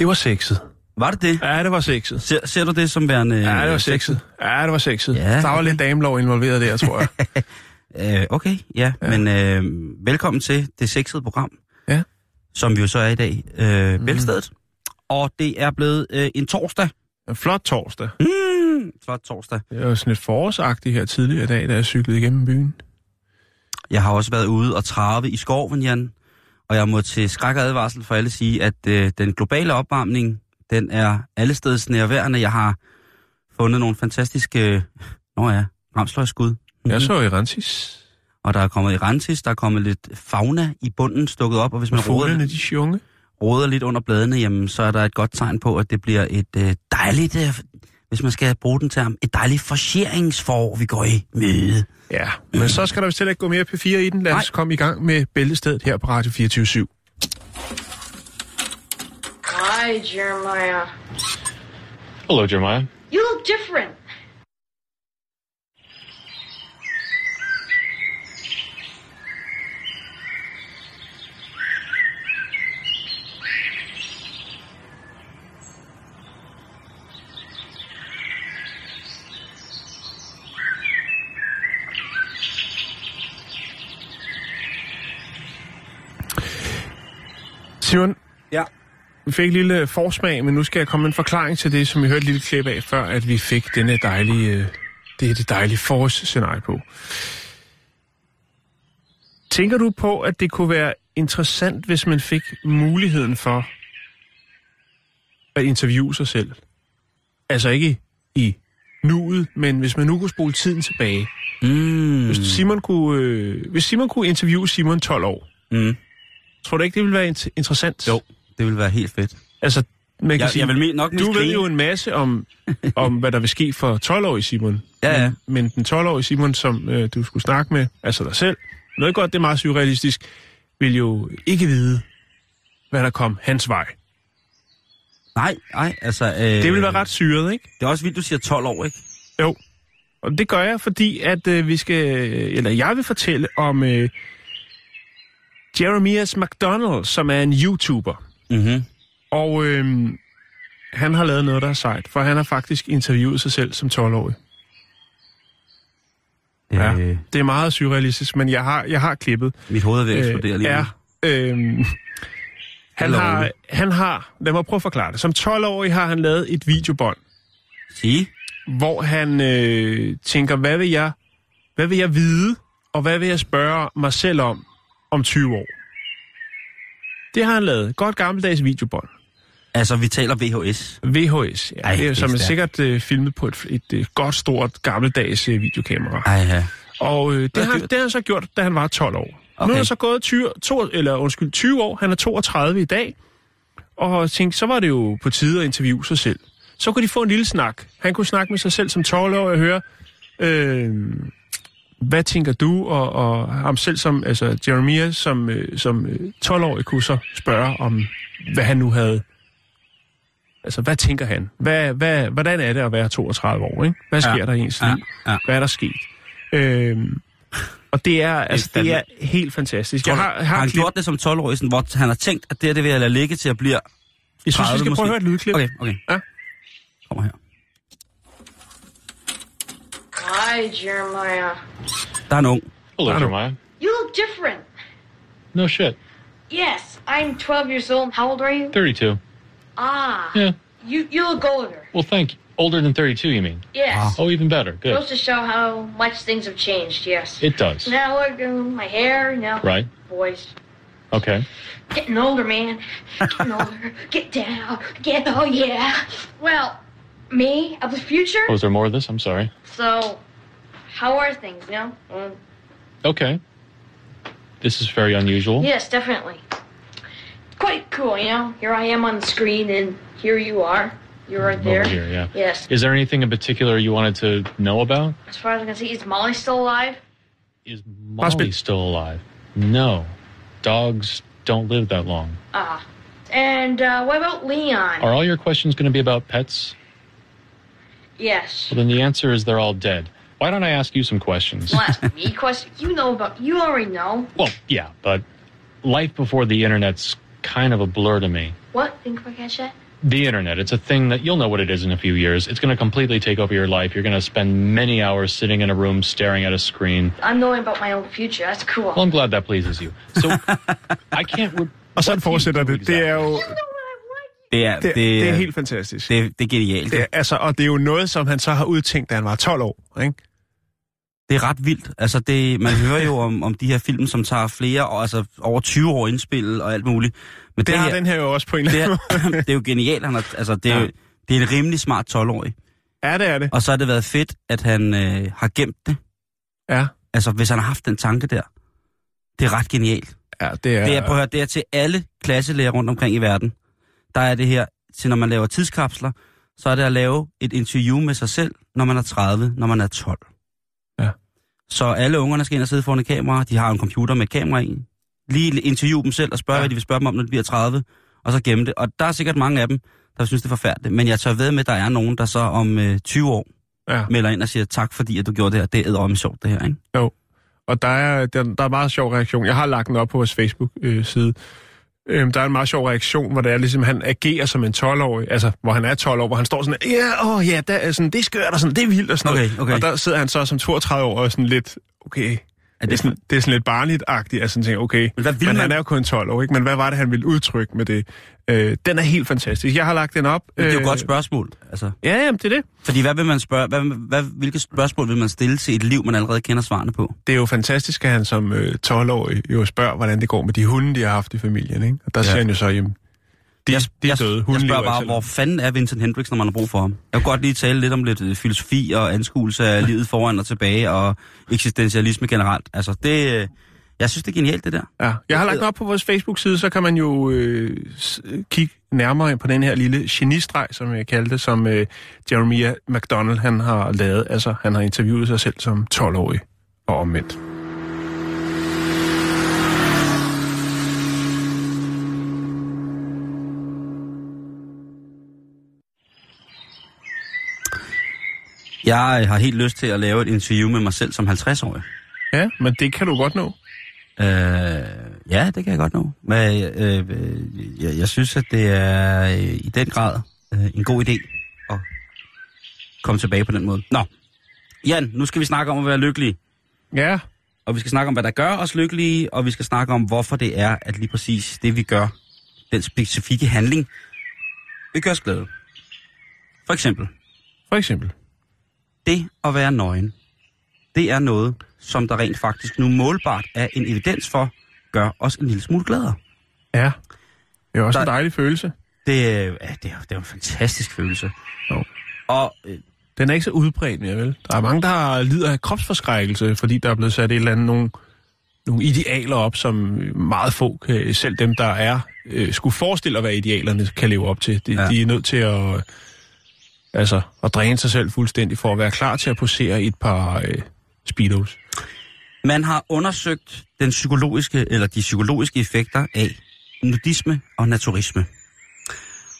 Det var sexet. Var det det? Ja, det var sexet. Ser, ser du det som værende... Ja, det var øh, sexet. Ja, det var sexet. Ja, der var lidt damelov involveret der, tror jeg. Øh, okay, ja, ja. men øh, velkommen til det sexede program. Ja. Som vi jo så er i dag. Øh, mm. Bæltestedet. Og det er blevet øh, en torsdag. En flot torsdag. Mm, flot torsdag. Det var sådan lidt forårsagtigt her tidligere i dag, da jeg cyklede igennem byen. Jeg har også været ude og trave i skoven, Jan. Og jeg må til skræk og advarsel for alle sige, at øh, den globale opvarmning, den er allesteds nærværende. Jeg har fundet nogle fantastiske... Øh, nå ja, ramsløjskud. Mm-hmm. Jeg så i Rantis. Og der er kommet irantis, der er kommet lidt fauna i bunden stukket op, og hvis man Og råder, fuglene, de sjunge. råder lidt under bladene, jamen, så er der et godt tegn på, at det bliver et øh, dejligt, øh, hvis man skal bruge den term, et dejligt forsieringsforår, vi går i møde. Ja, men så skal der vist heller ikke gå mere P4 i den. Lad os Nej. komme i gang med Bæltestedet her på Radio 24 Hi, Jeremiah. Hello, Jeremiah. You look different. Simon, Ja. vi fik en lille forsmag, men nu skal jeg komme med en forklaring til det, som vi hørte et lille klip af, før at vi fik denne dejlige, øh, det er det dejlige forårsscenarie på. Tænker du på, at det kunne være interessant, hvis man fik muligheden for at interviewe sig selv? Altså ikke i nuet, men hvis man nu kunne spole tiden tilbage. Mm. Hvis Simon kunne, øh, hvis Simon kunne interviewe Simon 12 år, Mm. Tror du ikke, det ville være int- interessant? Jo, det vil være helt fedt. Altså, man kan Jeg, sige, jeg vil nok du ved jo en masse om, om, hvad der vil ske for 12-årige Simon. Ja, ja. Men, men den 12-årige Simon, som øh, du skulle snakke med, altså dig selv, noget godt, det er meget surrealistisk, vil jo ikke vide, hvad der kom hans vej. Nej, nej, altså... Øh, Det vil være ret syret, ikke? Det er også vildt, du siger 12 år, ikke? Jo. Og det gør jeg, fordi at øh, vi skal, eller jeg vil fortælle om øh, Jeremias McDonald, som er en YouTuber. Mhm. Og øh, han har lavet noget, der er sejt, for han har faktisk interviewet sig selv som 12-årig. Ja. Øh, Det er meget surrealistisk, men jeg har, jeg har klippet. mit hoved er ved at eksplodere lige nu. er, øh, han, har, han har, lad mig prøve at forklare det. Som 12-årig har han lavet et videobånd, Sige? hvor han øh, tænker, hvad vil, jeg, hvad vil jeg vide, og hvad vil jeg spørge mig selv om om 20 år? Det har han lavet. Godt gammeldags videobånd. Altså, vi taler VHS. VHS, ja. Ej, det er, som er sikkert øh, filmet på et, et, et godt, stort, gammeldags øh, videokamera. Ej, ja. Og øh, det, har, det har han så gjort, da han var 12 år. Okay. Nu er der så gået 20, to, eller, undskyld, 20 år. Han er 32 i dag. Og tænkte, så var det jo på tide at interviewe sig selv. Så kunne de få en lille snak. Han kunne snakke med sig selv som 12-årig og høre, øh, hvad tænker du? Og, og ham selv som, altså Jeremiah som, øh, som øh, 12-årig kunne så spørge om, hvad han nu havde Altså, hvad tænker han? Hvad, hvad, hvordan er det at være 32 år, ikke? Hvad sker Ja, der i ens liv? ja. Hvad er der sket? Øhm, og det er, altså, det er helt fantastisk. Jeg har, har, har han klip, gjort det som 12-årig, sådan, hvor han har tænkt, at det, her, det vil jeg lade ligge til at blive jeg synes, 30 vi skal prøve måske? at høre et lydklip. Okay, okay. Ja. Kommer her. Hi, Jeremiah. Der er en ung. Hello, I Jeremiah. You look different. No shit. Yes, I'm 12 years old. How old are you? 32. Ah, Yeah. you you look older. Well, thank you. Older than 32, you mean? Yes. Oh, even better. Good. Goes to show how much things have changed. Yes. It does. Now look, uh, my hair. Now, Right. voice. Okay. getting older, man. Getting older. Get down. Get. Oh yeah. Well, me of the future. Was there more of this? I'm sorry. So, how are things? You know. Um, Okay. This is very unusual. Yes, definitely. Quite cool, you know? Here I am on the screen, and here you are. You're right there. Over here, yeah. Yes. Is there anything in particular you wanted to know about? As far as I can see, is Molly still alive? Is Molly still alive? No. Dogs don't live that long. Ah. And uh, what about Leon? Are all your questions going to be about pets? Yes. Well, then the answer is they're all dead. Why don't I ask you some questions? Don't ask me questions. You know about. You already know. Well, yeah, but life before the internet's kind of a blur to me. What? Think if I catch that? The internet, it's a thing that you'll know what it is in a few years. It's going to completely take over your life. You're going to spend many hours sitting in a room staring at a screen. I'm knowing about my own future. That's cool. Well, I'm glad that pleases you. So, I can't. Re- Og sådan what do you fortsætter do det. Det er jo Det er, det, det, det er helt fantastisk. det, det er genialt. Det altså, og det er jo noget, som han så har udtænkt, da han var 12 år. Ikke? Det er ret vildt. Altså, det, man hører jo om, om de her film, som tager flere år, altså over 20 år indspillet og alt muligt. Men Det, det har her, den her jo også på en eller det, anden måde. er, det er jo genialt. Han er, altså, det er, Ja. jo, det er en rimelig smart 12-årig. Ja, det er det. Og så har det været fedt, at han øh, har gemt det. Ja, Altså, hvis han har haft den tanke der. Det er ret genialt. ja det er... Det er, prøv at høre, det er til alle klasselærer rundt omkring i verden. Der er det her, til når man laver tidskapsler, så er det at lave et interview med sig selv, når man er 30, når man er 12. Ja. Så alle ungerne skal ind og sidde foran et kamera. De har en computer med et kamera i. Lige interview dem selv og spørge, Ja. hvad de vil spørge dem om, når de bliver 30. Og så gemme det. Og der er sikkert mange af dem, der synes, det er forfærdeligt. Men jeg tør ved med, at der er nogen, der så om øh, 20 år Ja. melder ind og siger, tak fordi, at du gjorde det her. Det er edderømme sjovt, det her, ikke? Og der er, der, der er meget sjov reaktion. Jeg har lagt den op på vores Facebook-side. Øhm, der er en meget sjov reaktion, hvor det er ligesom, han agerer som en 12-årig. Altså, hvor han er 12 år, hvor han står sådan, ja, åh ja, der er sådan, det er skørt og sådan, det er vildt og sådan Okay, noget. okay. Og der sidder han så som 32 år og sådan lidt, okay, Er det er sådan, det er sådan lidt barnligt-agtigt. Altså, sådan tænker, okay, Men hvad men man- han er jo kun 12 år, ikke? Men hvad var det, han ville udtrykke med det? Øh, den er helt fantastisk. Jeg har lagt den op. Men det er jo øh, et godt spørgsmål. Altså, Ja, jamen, det er det. Fordi hvad vil man spørge, hvad, hvad, hvilke spørgsmål vil man stille til et liv, man allerede kender svarene på? Det er jo fantastisk, at han som øh, 12-årig jo spørger, hvordan det går med de hunde, de har haft i familien. Ikke? Og der ja. siger han jo så, jamen, de, jeg, de er jeg, døde. Jeg Hunden spørger bare, hvor fanden er Vincent Hendricks, når man har brug for ham? Jeg kunne godt lige tale lidt om lidt øh, filosofi og anskuelse af livet foran og tilbage, og eksistentialisme generelt. Altså, det, øh, jeg synes, det er genialt, det der. Ja, jeg har lagt op på vores Facebook-side, så kan man jo øh, s- kigge nærmere på den her lille genistreg, som jeg kaldte det, som øh, Jeremiah McDonald han har lavet. Altså, han har interviewet sig selv som 12-årig og omvendt. Jeg har helt lyst til at lave et interview med mig selv som 50-årig. Ja, men det kan du godt nå. Øh, ja, det kan jeg godt nå. Men øh, øh, jeg, jeg synes, at det er øh, i den grad øh, en god idé at komme tilbage på den måde. Nå, Jan, nu skal vi snakke om at være lykkelige. Ja, Og vi skal snakke om, hvad der gør os lykkelige, og vi skal snakke om, hvorfor det er, at lige præcis det, vi gør, den specifikke handling, vil gøre os glade. For eksempel, for eksempel. Det at være nøgen, det er noget, som der rent faktisk nu målbart er en evidens for, gør os en lille smule gladere. Ja, det er også Der- en dejlig følelse. Det, er- ja, det, er, det er en fantastisk følelse. Jo. Og øh, Den er ikke så udbredt mere, vel? Der er mange, der lider af kropsforskrækkelse, fordi der er blevet sat et eller andet, nogle, nogle idealer op, som meget få, kan, selv dem, der er, øh, skulle forestille at være idealerne, kan leve op til. De, ja. de er nødt til at, altså, at dræne sig selv fuldstændig for at være klar til at posere i et par øh, speedos. man har undersøgt den psykologiske, eller de psykologiske effekter af nudisme og naturisme.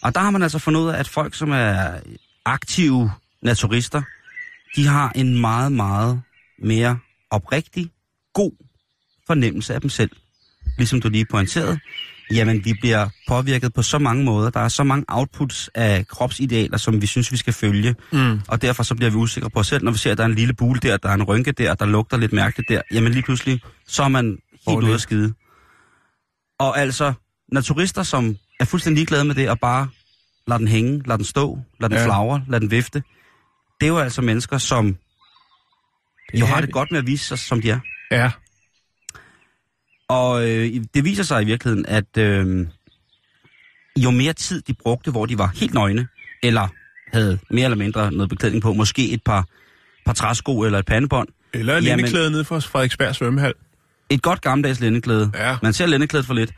Og der har man altså fundet ud af, at folk, som er aktive naturister, de har en meget, meget mere oprigtig, god fornemmelse af dem selv. Ligesom du lige pointerede, jamen vi bliver påvirket på så mange måder. Der er så mange outputs af kropsidealer, som vi synes, vi skal følge. Mm. Og derfor så bliver vi usikre på os selv, når vi ser, at der er en lille bule der, der er en rynke der, der lugter lidt mærkeligt der. Jamen lige pludselig, så er man helt det. ude at skide. Og altså, naturister, som er fuldstændig ligeglade med det, og bare lader den hænge, lader den stå, lader den Ja. flagre, lader den vifte, det er jo altså mennesker, som jo har det godt med at vise sig, som de er. Ja, Og øh, det viser sig i virkeligheden, at øh, jo mere tid de brugte, hvor de var helt nøgne, eller havde mere eller mindre noget beklædning på, måske et par, par træsko eller et pandebånd, eller Jamen- lindeklæde nede fra Frederiksberg svømmehal. et godt gammeldags lændeklæde. Ja. Man ser lændeklædet for lidt.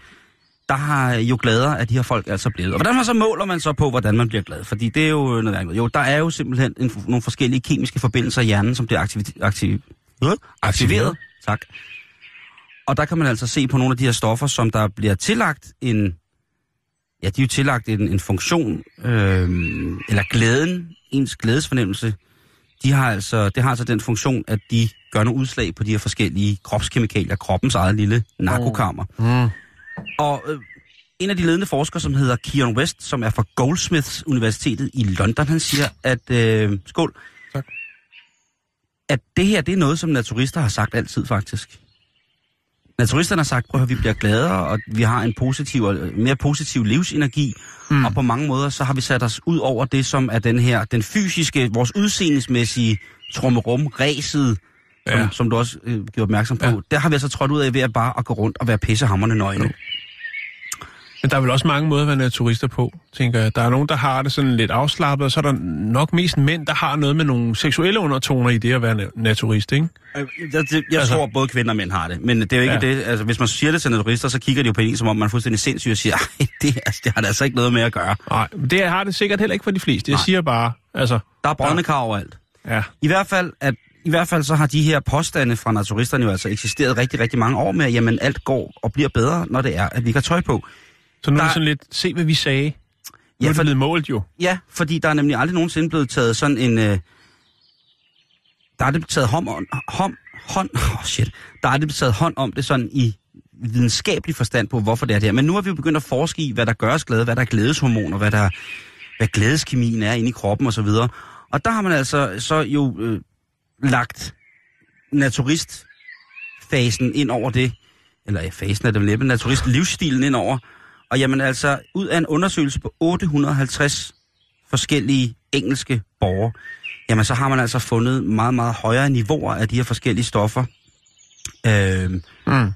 Der har jo gladere af de her folk altså blevet. Og hvordan man så måler man så på, hvordan man bliver glad? Fordi det er jo noget andet. Jo, der er jo simpelthen en, nogle forskellige kemiske forbindelser i hjernen, som bliver aktiv, aktiv, øh, aktiveret. Tak. Og der kan man altså se på nogle af de her stoffer, som der bliver tillagt en... Ja, de er jo tillagt en, en funktion, øh, eller glæden, ens glædesfornemmelse, de har altså, det har altså den funktion, at de gør nogle udslag på de her forskellige kropskemikalier, kroppens eget lille narkokammer. Mm. Og øh, en af de ledende forskere, som hedder Kion West, som er fra Goldsmiths Universitetet i London, han siger, at... Øh, skål. Tak. At det her, det er noget, som naturister har sagt altid, faktisk. Naturisterne har sagt, prøv at høre, vi bliver gladere, og vi har en positiv, og mere positiv livsenergi, mm. og på mange måder, så har vi sat os ud over det, som er den her, den fysiske, vores udseendesmæssige trummerum, ræset, som, Ja. som du også øh, gjorde opmærksom på. Ja. Der har vi altså trådt ud af ved at bare at gå rundt og være pissehammerende nøgne. Men der er vel også mange måder at være naturister på, tænker jeg. Der er nogen, der har det sådan lidt afslappet, og så er der nok mest mænd, der har noget med nogle seksuelle undertoner i det at være na- naturist, ikke? Jeg, jeg, jeg Altså- tror, både kvinder og mænd har det. Men det er jo ikke Ja. det. Altså, hvis man siger det til naturister, så kigger de jo på en, som om man er fuldstændig sindssyg og siger, "Ej, det, altså, det har da altså ikke noget med at gøre. Nej, det har det sikkert heller ikke for de fleste. Jeg Nej. siger bare, altså... Der er brødende kar overalt. Ja, I hvert fald, at, i hvert fald så har de her påstande fra naturisterne jo altså eksisteret rigtig, rigtig mange år med, at jamen, alt går og bliver bedre, når det er, at vi ikke har tøj på. Så nu er Der- det sådan lidt, se hvad vi sagde. Nu Ja, er det for- blevet målt jo. Ja, fordi der er nemlig aldrig nogensinde blevet taget sådan en... Øh, der er det taget hånd, om- hånd, hånd, oh shit, der er det taget hånd om det sådan i videnskabelig forstand på, hvorfor det er det her. Men nu har vi jo begyndt at forske i, hvad der gør os glade, hvad der er glædeshormoner, hvad der hvad glædeskemien er inde i kroppen osv. Og, og der har man altså så jo øh, lagt naturistfasen ind over det, eller ja, fasen er det vel næppe, naturist-livsstilen ind over. Og jamen altså, ud af en undersøgelse på 850 forskellige engelske borgere, jamen så har man altså fundet meget, meget højere niveauer af de her forskellige stoffer. Øhm, Mm.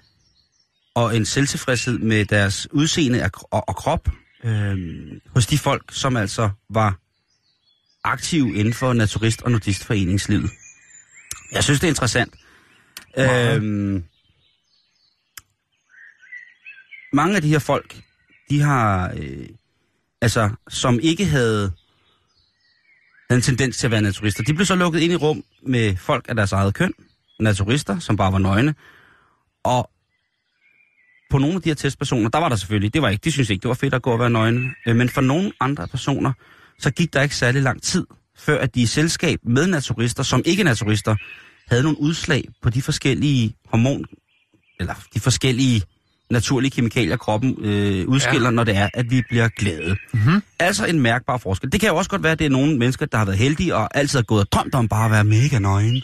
og en selvtilfredshed med deres udseende og, og, krop øhm, hos de folk, som altså var aktive inden for naturist- og nudistforeningslivet. Jeg synes, det er interessant. Meget. Øhm, mange af de her folk, de har, øh, altså, som ikke havde, havde en tendens til at være naturister, de blev så lukket ind i rum med folk af deres eget køn, naturister, som bare var nøgne, og på nogle af de her testpersoner, der var der selvfølgelig, det var ikke, de synes ikke, det var fedt at gå og være nøgne, øh, men for nogle andre personer, så gik der ikke særlig lang tid, før at de i selskab med naturister, som ikke naturister, havde nogle udslag på de forskellige hormon, eller de forskellige naturlige kemikalier, kroppen øh, udskiller, Ja. ja. når det er, at vi bliver glade. Mm-hmm. Altså en mærkbar forskel. Det kan jo også godt være, at det er nogle mennesker, der har været heldige og altid har gået og drømt om bare at være mega nøgen.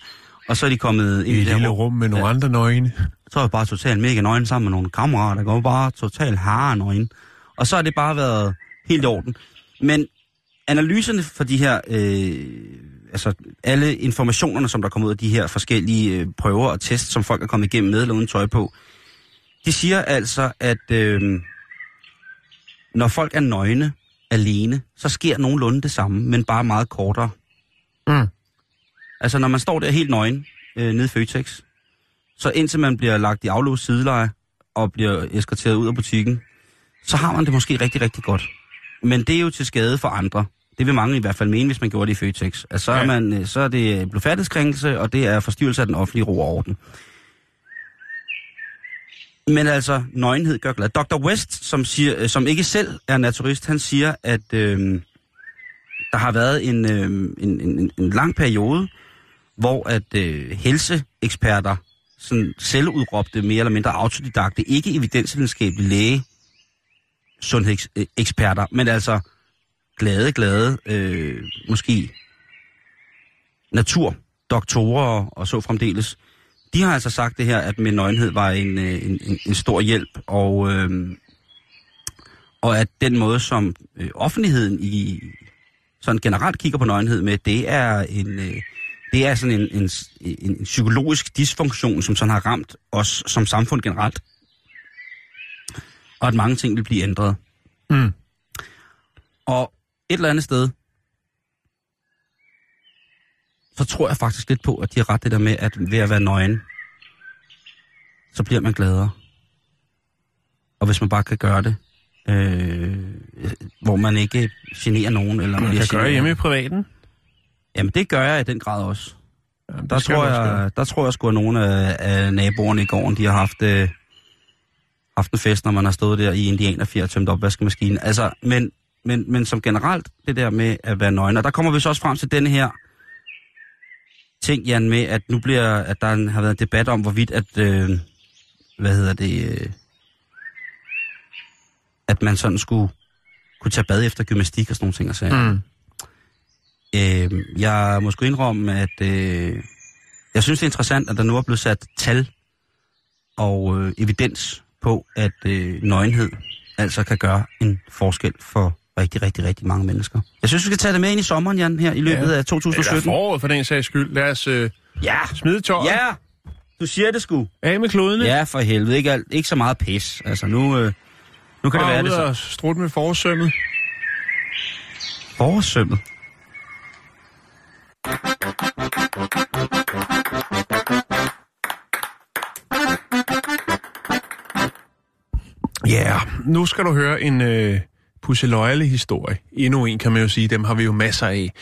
Og så er de kommet I ind i et lille rum. rum med nogle andre nøgne. Så er jeg bare totalt mega nøgen sammen med nogle kammerater, der går bare totalt harre nøgen. Og så har det bare været helt i orden. Men analyserne for de her, øh, altså alle informationerne, som der kommer ud af de her forskellige øh, prøver og tests, som folk er kommet igennem med eller uden tøj på, de siger altså, at øh, når folk er nøgne alene, så sker nogenlunde det samme, men bare meget kortere. Mm. Altså når man står der helt nøgen øh, nede i Føtex, så indtil man bliver lagt i aflåst sideleje og bliver eskorteret ud af butikken, så har man det måske rigtig, rigtig godt. Men det er jo til skade for andre. Det vil mange i hvert fald mene, hvis man gjorde det i Føtex. Altså, så, er man, øh, så er det blodfærdighedskrænkelse, og det er forstyrrelse af den offentlige ro og orden. Men altså, nøgenhed gør glad. Dr. West, som, siger, øh, som ikke selv er naturist, han siger, at øh, der har været en, øh, en, en, en lang periode, hvor at øh, helseeksperter sådan selvudråbte mere eller mindre autodidakte, ikke evidensvidenskabelige læge sundhedseksperter, men altså glade, glade, øh, måske naturdoktorer og så fremdeles. De har altså sagt det her, at med nøgenhed var en, øh, en, en, en stor hjælp, og, øh, og at den måde, som øh, offentligheden i sådan generelt kigger på nøgenhed med, det er en, øh, det er sådan en, en, en, en psykologisk dysfunktion, som sådan har ramt os som samfund generelt. Og at mange ting vil blive ændret. Mm. Og et eller andet sted, så tror jeg faktisk lidt på, at de har ret det der med, at ved at være nøgen, så bliver man gladere. Og hvis man bare kan gøre det, øh, hvor man ikke generer nogen. Eller Man kan gøre hjemme i privaten. Jamen, det gør jeg i den grad også. Jamen, Der tror, jeg, der tror jeg sgu, at nogle af, af naboerne i gården, de har haft, øh, haft en fest, når man har stået der i indianerfjer og tømt opvaskemaskinen. Altså, men, men, men som generelt, det der med at være nøgen. Og der kommer vi så også frem til denne her ting, Jan, med, at nu bliver, at der en- har været en debat om, hvorvidt at, øh, hvad hedder det, øh, at man sådan skulle kunne tage bad efter gymnastik og sådan nogle ting. Og sager. Mm. Øh, jeg må sgu indrømme, at øh, jeg synes, det er interessant, at der nu er blevet sat tal og øh, evidens på, at øh, nøgenhed altså kan gøre en forskel for rigtig, rigtig, rigtig mange mennesker. Jeg synes, vi skal tage det med ind i sommeren, Jan, her i løbet Ja. af Eller 2017. foråret for den sags skyld. Lad os øh, Ja, smide tøjet. ja, du siger det sgu. Af med klodene. Ja, for helvede. Ikke, alt, ikke så meget pis. Altså, nu, øh, nu kan det Bare være ud det så. og strutte med forsømmet. Forårssømmet. Ja, yeah. nu skal du høre en øh, pusseløjelig historie. Endnu en, kan man jo sige. Dem har vi jo masser af.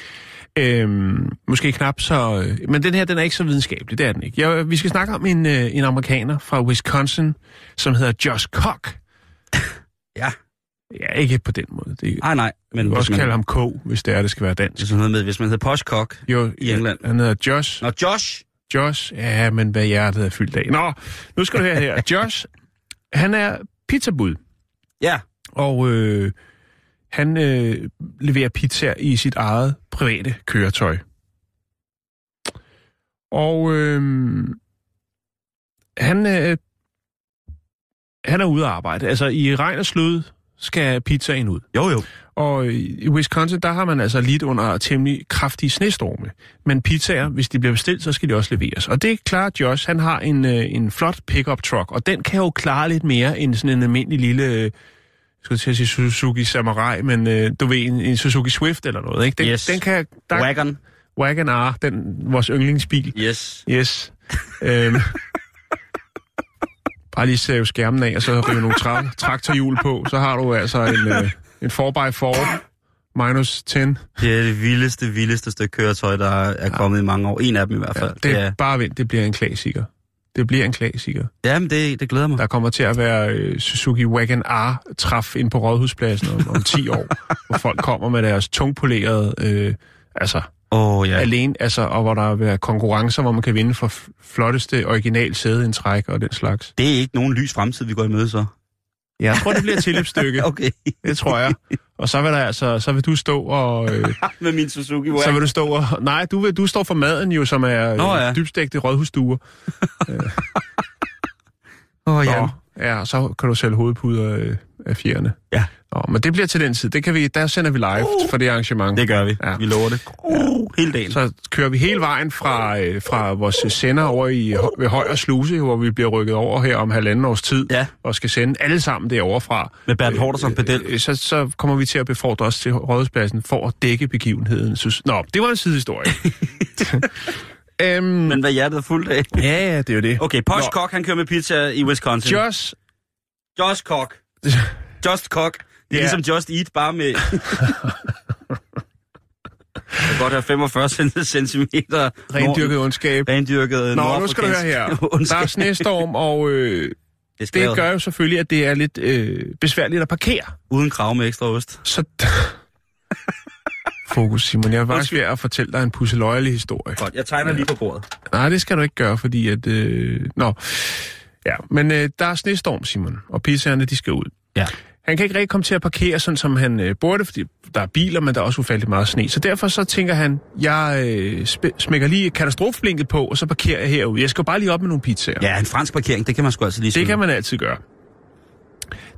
Øhm, måske knap så... Øh, men den her, den er ikke så videnskabelig. Det er den ikke. Jeg, vi skal snakke om en, øh, en amerikaner fra Wisconsin, som hedder Josh Koch. Ja. Ja, ikke på den måde. Det, Ej, nej. Men du kan også man, kalde ham K, hvis det er, det skal være dansk. hvis man, hedder, hvis man hedder Poshcock Jo, i England. Han hedder Josh. Nå, Josh. Josh, ja, men hvad hjertet er fyldt af. Nå, nu skal du høre her. Josh, han er pizzabud, Ja. Og øh, han øh, leverer pizzaer i sit eget private køretøj. Og øh, han, øh, han er ude at arbejde. Altså, i regn og slud skal pizzaen ud. Jo, jo. Og i Wisconsin, der har man altså lidt under temmelig kraftige snestorme. Men pizzaer, hvis de bliver bestilt, så skal de også leveres. Og det er klart, Josh, han har en, øh, en flot pickup truck, og den kan jo klare lidt mere end sådan en almindelig lille, øh, skulle til at sige Suzuki Samurai, men øh, du ved, en, en Suzuki Swift eller noget, ikke? Den, Yes. den kan... Der, Wagon. Wagon R, den, vores yndlingsbil. Yes. Yes. øhm, bare lige save skærmen af, og så rive nogle tra- traktorhjul på, så har du altså en, øh, en 4x4 minus 10. Det er det vildeste, vildeste stykke køretøj, der er kommet i mange år. En af dem i hvert Ja, fald. det er ja. bare vent, det bliver en klassiker. Det bliver en klassiker. Jamen, det, det glæder mig. Der kommer til at være øh, Suzuki Wagon R-træf ind på Rådhuspladsen om, om 10 år, hvor folk kommer med deres tungpolerede, øh, altså oh, ja. ja. alene, altså, og hvor der vil være konkurrencer, hvor man kan vinde for flotteste original sædeindtræk og den slags. Det er ikke nogen lys fremtid, vi går i møde så. Jeg tror, det bliver et tilløbsstykke. Okay. Det tror jeg. Og så vil, der, altså, så vil du stå og... Øh, Med min Suzuki så Wagon. vil du stå og... Nej, du, vil, du står for maden jo, som er Nå, ja. øh, dybstegte rådhusstuer. Åh, oh, ja, og så kan du sælge hovedpuder øh, af fjerne. Ja. Nå, men det bliver til den tid. Det kan vi, der sender vi live uh, for det arrangement. Det gør vi. Ja. Vi lover det. Uh, hele dagen. Så kører vi hele vejen fra, øh, fra vores sender over i ved Højer Sluse, hvor vi bliver rykket over her om halvanden års tid, Ja. og skal sende alle sammen derovre fra. Med Bertel Hårder som pedel. Øh, så, så kommer vi til at befordre os til Rådhuspladsen for at dække begivenheden. Så, nå, det var en sidehistorie. øhm, Men hvad hjertet er fuldt af. ja, ja, det er jo det. Okay, Posh Cock, han kører med pizza i Wisconsin. Josh, Josh Cock. Just Cock. Det er Ja. ligesom Just Eat, bare med... Jeg godt have 45 centimeter rendyrket ondskab. rendyrket Nå, nu skal du høre her. Der er snestorm, og øh, det, det gør jo selvfølgelig, at det er lidt øh, besværligt at parkere. Uden krav med ekstra ost. Så... Fokus, Simon. Jeg er faktisk ved at fortælle dig en pusseløjelig historie. Godt, jeg tegner lige på bordet. Nej, det skal du ikke gøre, fordi at... Øh... Nå. Ja, men øh, der er snestorm, Simon, og pizzaerne, de skal ud. Ja. Han kan ikke rigtig komme til at parkere, sådan som han øh, burde, fordi der er biler, men der er også ufatteligt meget sne. Så derfor så tænker han, jeg øh, smækker lige katastrofeblinket på, og så parkerer jeg herude. Jeg skal jo bare lige op med nogle pizzaer. Ja, en fransk parkering, det kan man sgu altså lige Det kan man altid gøre.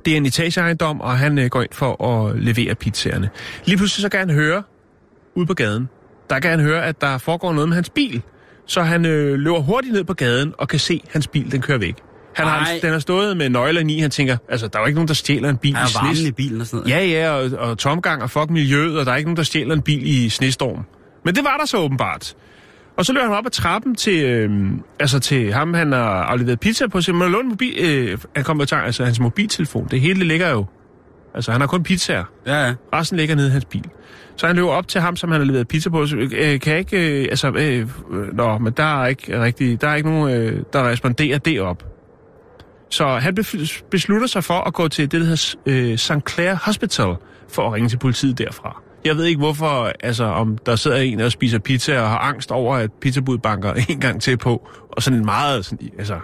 Det er en etageejendom, og han øh, går ind for at levere pizzaerne. Lige pludselig så kan han høre, ude på gaden, der kan han høre, at der foregår noget med hans bil. Så han øh, løber hurtigt ned på gaden og kan se, at hans bil den kører væk. Han har, den har stået med nøglerne i, han tænker, altså der er jo ikke nogen, der stjæler en bil i er varmen snes. i bilen og sådan noget. Ja, ja, og, og tomgang og fuck miljøet, og der er ikke nogen, der stjæler en bil i snestorm. Men det var der så åbenbart. Og så løber han op ad trappen til, øh, altså til ham, han har afleveret pizza på. Så man låne mobil, øh, han kommer i tanke, altså hans mobiltelefon. Det hele ligger jo. Altså han har kun pizzaer. Ja, ja. Resten ligger nede i hans bil. Så han løber op til ham, som han har leveret pizza på. Så, øh, kan jeg ikke... Øh, altså, øh, øh, nå, men der er ikke rigtig... Der er ikke nogen, øh, der responderer derop. Så han beslutter sig for at gå til det, der hedder øh, St. Clair Hospital, for at ringe til politiet derfra. Jeg ved ikke hvorfor, altså om der sidder en og spiser pizza og har angst over, at pizzabud banker en gang til på, og sådan en meget, sådan, altså,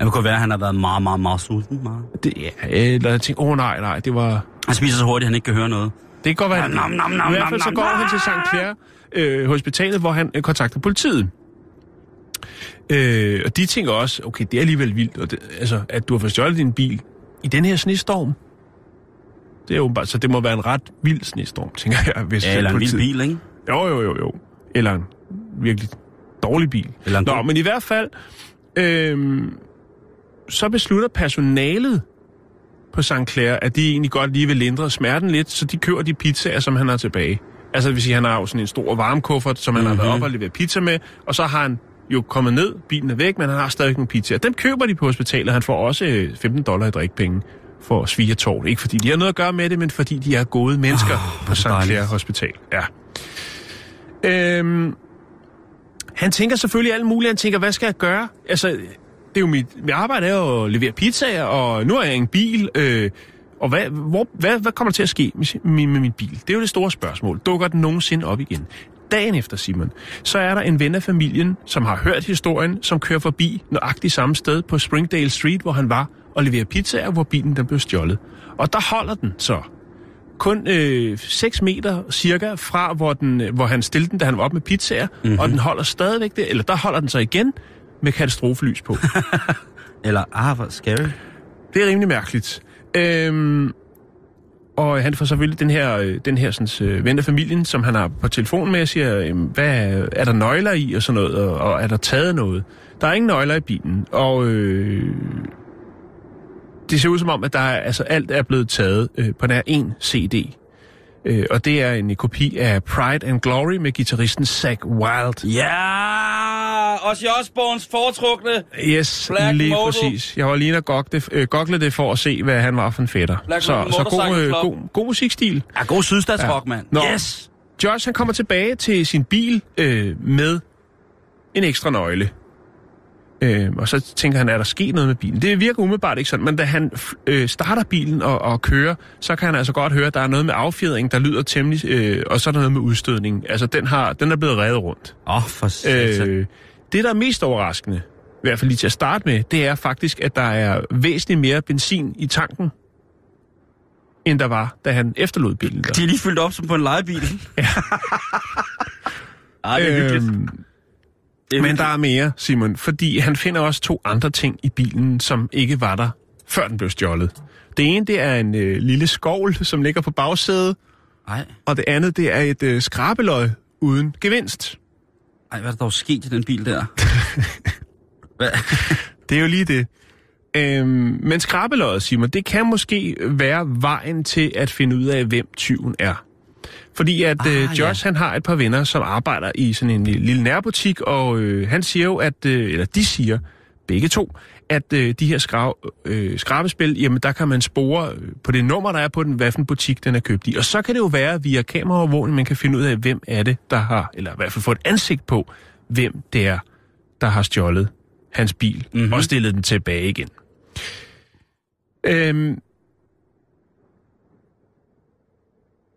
Det kunne være, at han har været meget, meget, meget sulten. Meget. det, ja, eller jeg tænker, åh oh, nej, nej, det var, Han spiser så hurtigt, at han ikke kan høre noget. Det kan godt være. Nam, nam, nam, I hvert fald så går han til St. Clair øh, Hospitalet, hvor han øh, kontakter politiet. Øh, og de tænker også, okay, det er alligevel vildt, og det, altså, at du har fået stjålet din bil i den her snestorm. Det er åbenbart, så det må være en ret vild snestorm, tænker jeg. Hvis Ja, eller en vild bil, ikke? Jo, jo, jo, jo. Eller en virkelig dårlig bil. Eller en Nå, men i hvert fald, øhm, så beslutter personalet på St. Clair, at de egentlig godt lige vil lindre smerten lidt, så de køber de pizzaer, som han har tilbage. Altså, det vil sige, han har jo sådan en stor varmekuffert, som han mm-hmm. har været op og leveret pizza med, og så har han jo kommet ned, bilen er væk, men han har stadig nogle pizzaer. Dem køber de på hospitalet, han får også øh, 15 dollar i drikpenge for svigertårn. Ikke fordi de har noget at gøre med det, men fordi de er gode mennesker oh, på St. Clair Hospital. Ja. Øhm, han tænker selvfølgelig alt muligt. Han tænker, hvad skal jeg gøre? Altså, det er jo mit, mit arbejde er jo at levere pizzaer, og nu er jeg en bil. Øh, og hvad, hvor, hvad, hvad kommer der til at ske med, med, med min bil? Det er jo det store spørgsmål. Dukker den nogensinde op igen? Dagen efter, Simon, så er der en ven af familien, som har hørt historien, som kører forbi nøjagtigt samme sted på Springdale Street, hvor han var, og leverer pizzaer, hvor bilen den blev stjålet. Og der holder den så kun øh, 6 meter cirka fra, hvor, den, øh, hvor han stillede den, da han var op med pizzaer, mm-hmm. og den holder stadigvæk der, eller der holder den så igen med katastrofelys på. Eller, ah, hvor scary. det er rimelig mærkeligt. Øhm, og han får selvfølgelig den her, øh, den her sådan, øh, ven af familien, som han har på telefon med, og siger, hvad er der nøgler i og sådan noget, og, og er der taget noget? Der er ingen nøgler i bilen, og øh, det ser ud som om, at der er, altså, alt er blevet taget øh, på nær en CD. Øh, og det er en kopi af Pride and Glory med gitarristen Zach Wild. Ja, Ozzy Osbournes foretrukne. Yes, Black lige Motor. præcis. Jeg var lige og gogle det, øh, gogle det for at se, hvad han var for en fætter. Black så så god, øh, god, god musikstil. Ja, god sydstatsrock, Ja. mand. Nå. Yes. Josh, han kommer tilbage til sin bil øh, med en ekstra nøgle. Øh, og så tænker han, er der sket noget med bilen? Det virker umiddelbart ikke sådan, men da han øh, starter bilen og, og kører, så kan han altså godt høre, at der er noget med affjedring, der lyder temmelig, øh, og så er der noget med udstødning. Altså, den, har, den er blevet revet rundt. Åh, oh, for. Øh, det, der er mest overraskende, i hvert fald lige til at starte med, det er faktisk, at der er væsentligt mere benzin i tanken, end der var, da han efterlod bilen. Der. De er lige fyldt op som på en legebil. Ja. Ej, det er. Øhm, Det er men der er mere, Simon, fordi han finder også to andre ting i bilen, som ikke var der, før den blev stjålet. Det ene, det er en øh, lille skovl, som ligger på bagsædet, Ej, og det andet, det er et øh, skrabeløg uden gevinst. Ej, hvad er der dog sket i den bil der? hvad? Det er jo lige det. Øhm, men skrabeløjet, Simon, det kan måske være vejen til at finde ud af, hvem tyven er. Fordi at Ah, øh, ja. Josh, han har et par venner, som arbejder i sådan en lille nærbutik, og øh, han siger jo, at, øh, eller de siger, begge to, at øh, de her skrav, øh, skrabespil, jamen der kan man spore øh, på det nummer, der er på den, hvad for en butik, den er købt i. Og så kan det jo være via kameraovervågning, man kan finde ud af, hvem er det, der har, eller i hvert fald få et ansigt på, hvem det er, der har stjålet hans bil Mhm. mm-hmm. og stillet den tilbage igen. Øhm,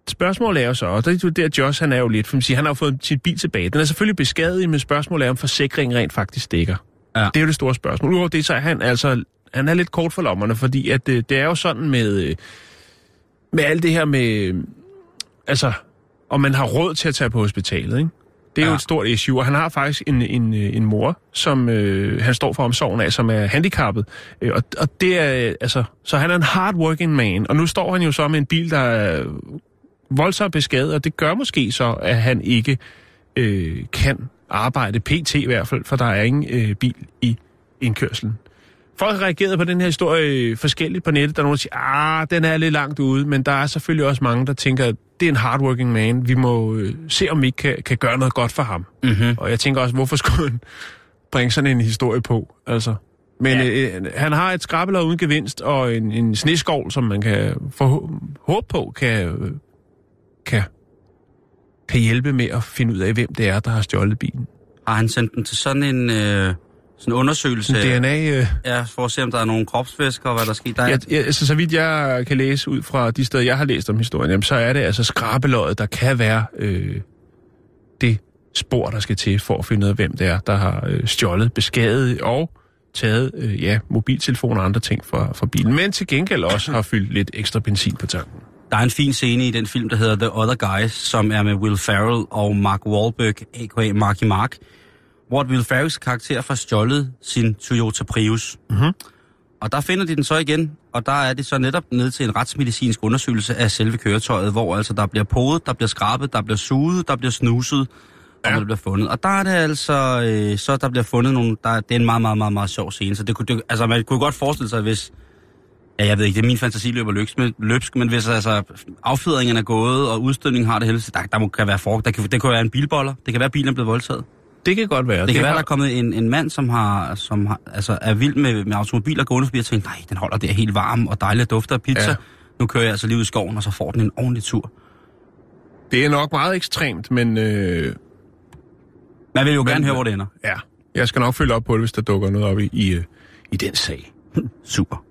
spørgsmålet er jo så, og det er der Josh, han er jo lidt, for man siger, han har jo fået sin bil tilbage. Den er selvfølgelig beskadiget, men spørgsmålet er, om forsikringen rent faktisk dækker. Ja. Det er jo det store spørgsmål. Udover det, så er han altså, han er lidt kort for lommerne, fordi at det, det er jo sådan med, øh, med alt det her med, øh, altså, om man har råd til at tage på hospitalet, ikke? Det er ja. jo et stort issue, og han har faktisk en, en, øh, en mor, som øh, han står for omsorgen af, som er handicappet. Øh, og, og det er, øh, altså, så han er en hardworking man, og nu står han jo så med en bil, der er voldsomt beskadiget, og det gør måske så, at han ikke øh, kan arbejde, pt i hvert fald, for der er ingen øh, bil i indkørslen. Folk har reageret på den her historie øh, forskelligt på nettet. Der er nogen, der siger, ah, den er lidt langt ude, men der er selvfølgelig også mange, der tænker, at det er en hardworking man. Vi må øh, se, om vi ikke kan, kan gøre noget godt for ham. Mm-hmm. Og jeg tænker også, hvorfor skulle han bringe sådan en historie på? Altså. Men ja. øh, han har et skrabelod uden gevinst, og en, en sneskov, som man kan få håb på, kan, øh, kan, kan hjælpe med at finde ud af, hvem det er, der har stjålet bilen. Har han sendt den til sådan en øh, sådan en undersøgelse? DNA... Øh, Ja, for at se, om der er nogle kropsvæsker, og hvad der sker. Der er, Ja, ja, altså, så vidt jeg kan læse ud fra de steder, jeg har læst om historien, jamen, så er det altså skrabeløjet, der kan være øh, det spor, der skal til for at finde ud af, hvem det er, der har øh, stjålet, beskadiget og taget øh, ja, mobiltelefoner og andre ting fra, fra bilen, men til gengæld også har fyldt lidt ekstra benzin på tanken. Der er en fin scene i den film, der hedder The Other Guys, som er med Will Ferrell og Mark Wahlberg, a.k.a. Marky Mark, hvor Will Ferrells karakter får stjålet sin Toyota Prius. Mhm. Og der finder de den så igen, og der er det så netop ned til en retsmedicinsk undersøgelse af selve køretøjet, hvor altså der bliver podet, der bliver skrabet, der bliver suget, der bliver snuset, og Ja. ja. der bliver fundet. Og der er det altså, øh, så der bliver fundet nogle, der, det er en meget, meget, meget, meget sjov scene. Så det, kunne- det, altså man kunne godt forestille sig, hvis, ja jeg ved ikke, det er min fantasi løber løbsk, men, løbsk, men hvis altså affjedringen er gået, og udstødningen har det hele, der, der må, kan være for, der kan, det kan være en bilboller, det kan være, at bilen er blevet voldtaget. Det kan godt være. Det kan være, har- der er kommet en, en mand, som, har, som har, altså er vild med, med automobiler gående forbi og tænker, nej, den holder der helt varm og dejligt dufter af pizza. Ja. Ja. Nu kører jeg altså lige ud i skoven, og så får den en ordentlig tur. Det er nok meget ekstremt, men øh, Man vil jo Men- gerne høre, hvor det ender. ja, jeg skal nok følge op på det, hvis der dukker noget op i, i, øh, i den sag. Super.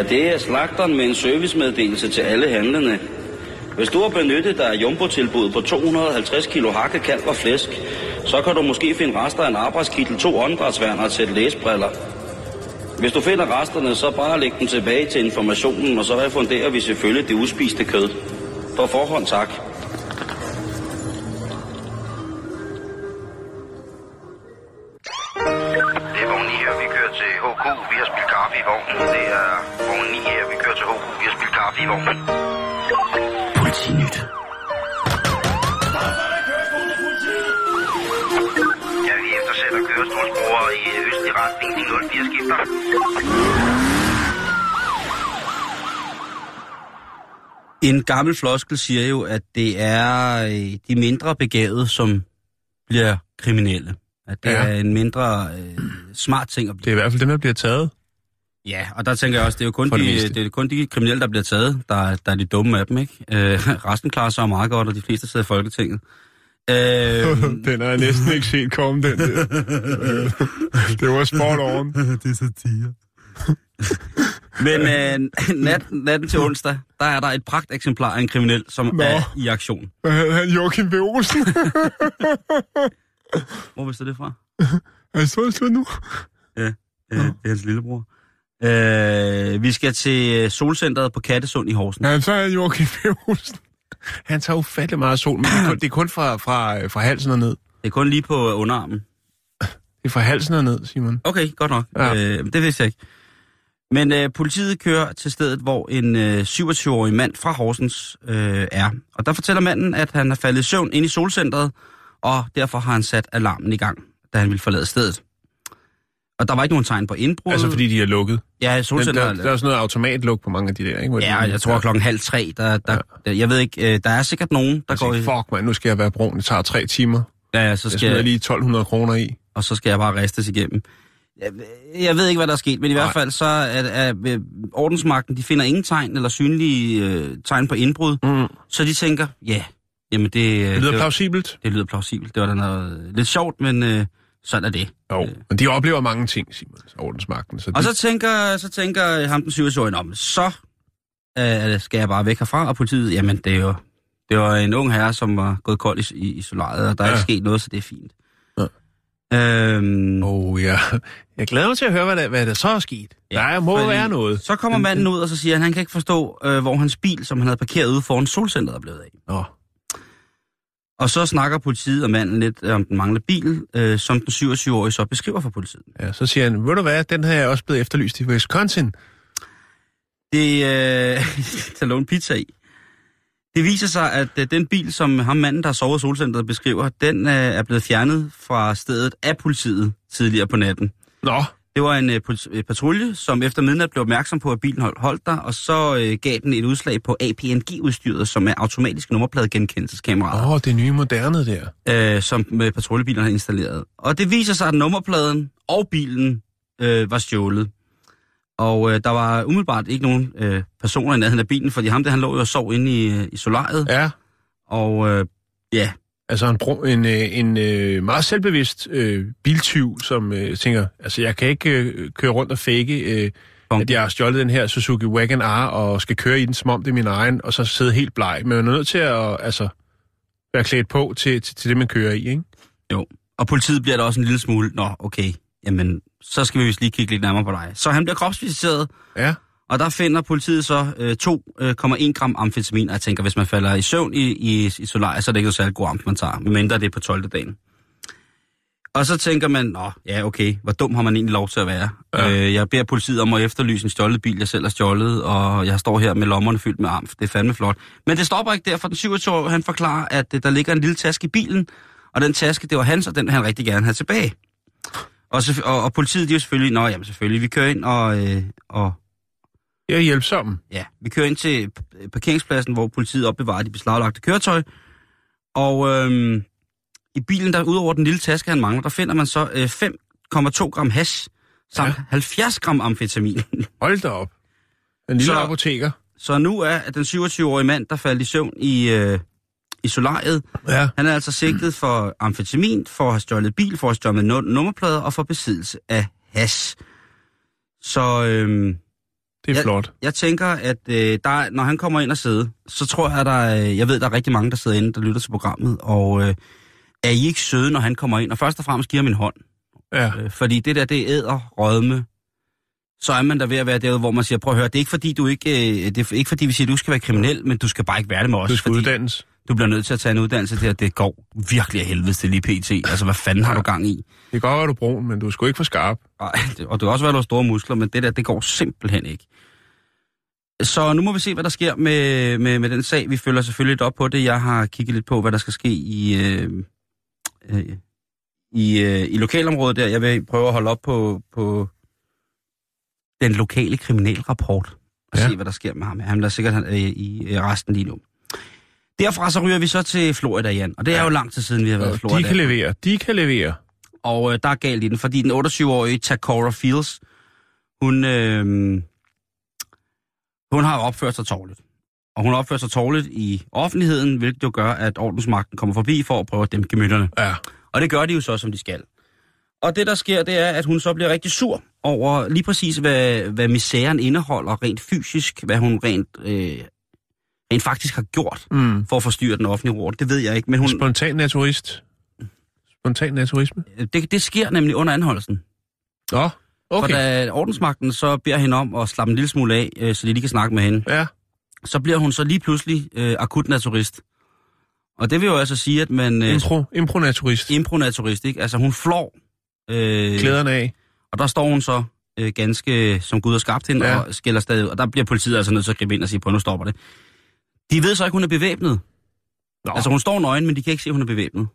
Ja, det er slagteren med en servicemeddelelse til alle handlende. Hvis du har benyttet dig af jumbo-tilbud på 250 kilo hakke, kalv og flæsk, så kan du måske finde rester af en arbejdskittel, to åndedrætsværner og sætte læsbriller. Hvis du finder resterne, så bare læg dem tilbage til informationen, og så refunderer vi selvfølgelig det uspiste kød. På forhånd tak. Det er vogn vi kører til HK. Vi har i vognen. Det er vogn 9 her, vi kører til HK. Vi har spillet kaffe i vognen. Politinyt. Ja, vi eftersætter kørestolsbrugere i østlig retning. De 04 skifter. En gammel floskel siger jo, at det er øh, de mindre begavede, som bliver kriminelle. At det ja. er en mindre øh, smart ting at blive. Det er i hvert fald dem, der bliver taget. Ja, og der tænker jeg også, det er jo kun, det de, meste. det er kun de kriminelle, der bliver taget, der, er- der er de dumme af dem, ikke? Øh, resten klarer sig meget godt, og de fleste sidder i Folketinget. Øh, den har jeg næsten ikke set komme, den der. det var sport on. det er satire. Men øh, nat, natten til onsdag, der er der et pragt eksemplar af en kriminel, som Nå. Nå. er i aktion. Hvad hedder han? Joachim B. Olsen? Hvor vidste du det fra? er det så slut nu? Ja, øh, det er hans lillebror. Øh, vi skal til Solcentret på Kattesund i Horsens. Ja, så er Joachim B. Olsen. Han tager ufattelig meget sol, men det er kun, det er kun fra, fra, fra halsen og ned. Det er kun lige på underarmen. Det er fra halsen og ned, Simon. Okay, godt nok. Ja. Ja. Øh, det vidste jeg ikke. Men øh, politiet kører til stedet, hvor en øh, 27-årig mand fra Horsens øh, er. Og der fortæller manden, at han er faldet i søvn ind i solcentret, og derfor har han sat alarmen i gang, da han ville forlade stedet. Og der var ikke nogen tegn på indbrud. Altså fordi de er lukket. Ja, Den, der, solcentret... der er sådan noget automatluk på mange af de der, ikke? Hvor de- Ja, jeg tror klokken halv tre, der, der, der, jeg ved ikke, øh, der er sikkert nogen, der Altså, går i... fuck, man, nu skal jeg være brun. Det tager tre timer. Ja, ja, så Jeg skal smider jeg, lige 1200 kroner i. og så skal jeg bare ristes igennem. Jeg, jeg ved ikke, hvad der er sket, men i Nej. hvert fald så er, er, er ordensmagten, de finder ingen tegn eller synlige øh, tegn på indbrud, Mm. så de tænker, ja, jamen det, Det lyder det, plausibelt. det lyder plausibelt. Det var da noget lidt sjovt, men øh, sådan er det. Jo, Øh. men de oplever mange ting, Simon, ordensmagten. Så Og de, så tænker, så tænker ham den 27-årige, om så øh, skal jeg bare væk herfra, og politiet, jamen det er jo, det var en ung herre, som var gået kold i, i, solariet, og der er Ja. ikke sket noget, så det er fint. Ja. Øhm, oh, ja. Jeg glæder mig til at høre, hvad der, hvad der så er sket. Ja, der må være noget. Så kommer manden ud, og så siger han, han kan ikke forstå, øh, hvor hans bil, som han havde parkeret ude foran solcentret, er blevet af. Nå. Og så snakker politiet og manden lidt om den manglende bil, øh, som den 27-årige så beskriver for politiet. Ja, så siger han, ved du hvad, den her er også blevet efterlyst i Wisconsin. Det øh, at låne pizza i. Det viser sig, at øh, den bil, som ham manden, der har sovet i solcentret, beskriver, den øh, er blevet fjernet fra stedet af politiet tidligere på natten. Nå, Det var en øh, øh, patrulje, som efter midnat blev opmærksom på, at bilen holdt, holdt der, og så øh, gav den et udslag på APNG-udstyret, som er automatisk nummerpladegenkendelseskameraer, Åh, det nye moderne der. øh, som med patruljebilerne har installeret. Og det viser sig, at nummerpladen og bilen øh, var stjålet. Og øh, der var umiddelbart ikke nogen øh, personer i nærheden af bilen, fordi ham der, han lå jo og sov inde i, øh, i solariet. Ja, Og øh, ja, altså en, en, øh, en øh, meget selvbevidst øh, biltyv, som øh, tænker, altså jeg kan ikke øh, køre rundt og fake, øh, Bom. at jeg har stjålet den her Suzuki Wagon R, og skal køre i den, som om det er min egen, og så sidde helt bleg. Men man er nødt til at altså, være klædt på til, til, til det, man kører i, ikke? Jo, og politiet bliver da også en lille smule, nå, okay, jamen, så skal vi vist lige kigge lidt nærmere på dig. Så han bliver kropsvisiteret, Ja. Og der finder politiet så øh, 2,1 gram amfetamin, og jeg tænker, hvis man falder i søvn i, i, i solariet, så er det ikke så særlig god amf, man tager, medmindre det er på 12. dagen. Og så tænker man, nå, ja, okay, hvor dum har man egentlig lov til at være? Ja. Øh, jeg beder politiet om at efterlyse en stjålet bil, jeg selv har stjålet, og jeg står her med lommerne fyldt med amf. Det er fandme flot. Men det stopper ikke der, for den 27 han forklarer, at øh, der ligger en lille taske i bilen, og den taske, det var hans, og den han rigtig gerne have tilbage. Og, så, og, og politiet, de er jo selvfølgelig, nå jamen selvfølgelig, vi kører ind og, øh, og Jeg er hjælpsom. ja, vi kører ind til parkeringspladsen, hvor politiet opbevarer de beslaglagte køretøj. Og øhm, i bilen, der udover den lille taske, han mangler, der finder man så øh, 5,2 gram hash samt Ja. ja. 70 gram amfetamin. Hold da op. En lille Så- apoteker. så nu er den 27-årige mand, der faldt i søvn i, øh, i solariet, Ja. han er altså sigtet for amfetamin, for at have stjålet bil, for at have stjålet nu- nummerplader og for besiddelse af hash. Så øhm, Det er Ja. flot. Jeg tænker, at øh, der, er- når han kommer ind og sidder, så tror jeg, at der, er- jeg ved, der er rigtig mange, der sidder inde, der lytter til programmet, og øh, er I ikke søde, når han kommer ind? Og først og fremmest giver min hånd, Ja. øh, fordi det der, det er æder, rødme, så er man der ved at være derude, hvor man siger, prøv at høre, det er ikke fordi, du ikke, øh, det er ikke fordi, vi siger, at du skal være kriminel, men du skal bare ikke være det med os, Du skal fordi uddannes. Du bliver nødt til at tage en uddannelse der, det går virkelig af helvede til lige pt. Altså, hvad fanden har du gang i? Det kan godt være, du brun, men du er sgu ikke for skarp. Ej, og det kan også være, at du har store muskler, men det der, det går simpelthen ikke. Så nu må vi se, hvad der sker med, med, med den sag. Vi følger selvfølgelig lidt op på det. Jeg har kigget lidt på, hvad der skal ske i, øh, øh, i, øh, i lokalområdet der. Jeg vil prøve at holde op på, på den lokale kriminalrapport og Ja. se, hvad der sker med ham. Han er sikkert øh, i resten lige nu. Derfra så ryger vi så til Florida, Jan. Og det er Ja. jo lang tid siden, vi har været i Florida. de kan levere. De kan levere. Og øh, der er galt i den, fordi den 28-årige Takora Fields, hun, øh, hun har opført sig tårligt. Og hun opført sig tårligt i offentligheden, hvilket jo gør, at ordensmagten kommer forbi for at prøve at dæmpe gemytterne. Ja. Og det gør de jo så, som de skal. Og det, der sker, det er, at hun så bliver rigtig sur over lige præcis, hvad, hvad misæren indeholder rent fysisk, hvad hun rent, øh, rent faktisk har gjort Mm. for at forstyrre den offentlige ord. Det ved jeg ikke, men hun, Spontan naturist. Spontan naturisme. det, det sker nemlig under anholdelsen. Nå, Okay. For da ordensmagten så beder hende om at slappe en lille smule af, øh, så de lige kan snakke med hende, Ja. så bliver hun så lige pludselig øh, akut naturist. Og det vil jo altså sige, at man... Øh, Impro, impronaturist. impronaturist, ikke? Altså hun flår. Øh, Glæderne af. og der står hun så øh, ganske som Gud har skabt hende, Ja. og skælder stadig ud. Og der bliver politiet altså nødt til at gribe ind og sige, på nu stopper det. De ved så ikke, hun er bevæbnet. Nå, Altså hun står nøgen, men de kan ikke se, at hun er bevæbnet.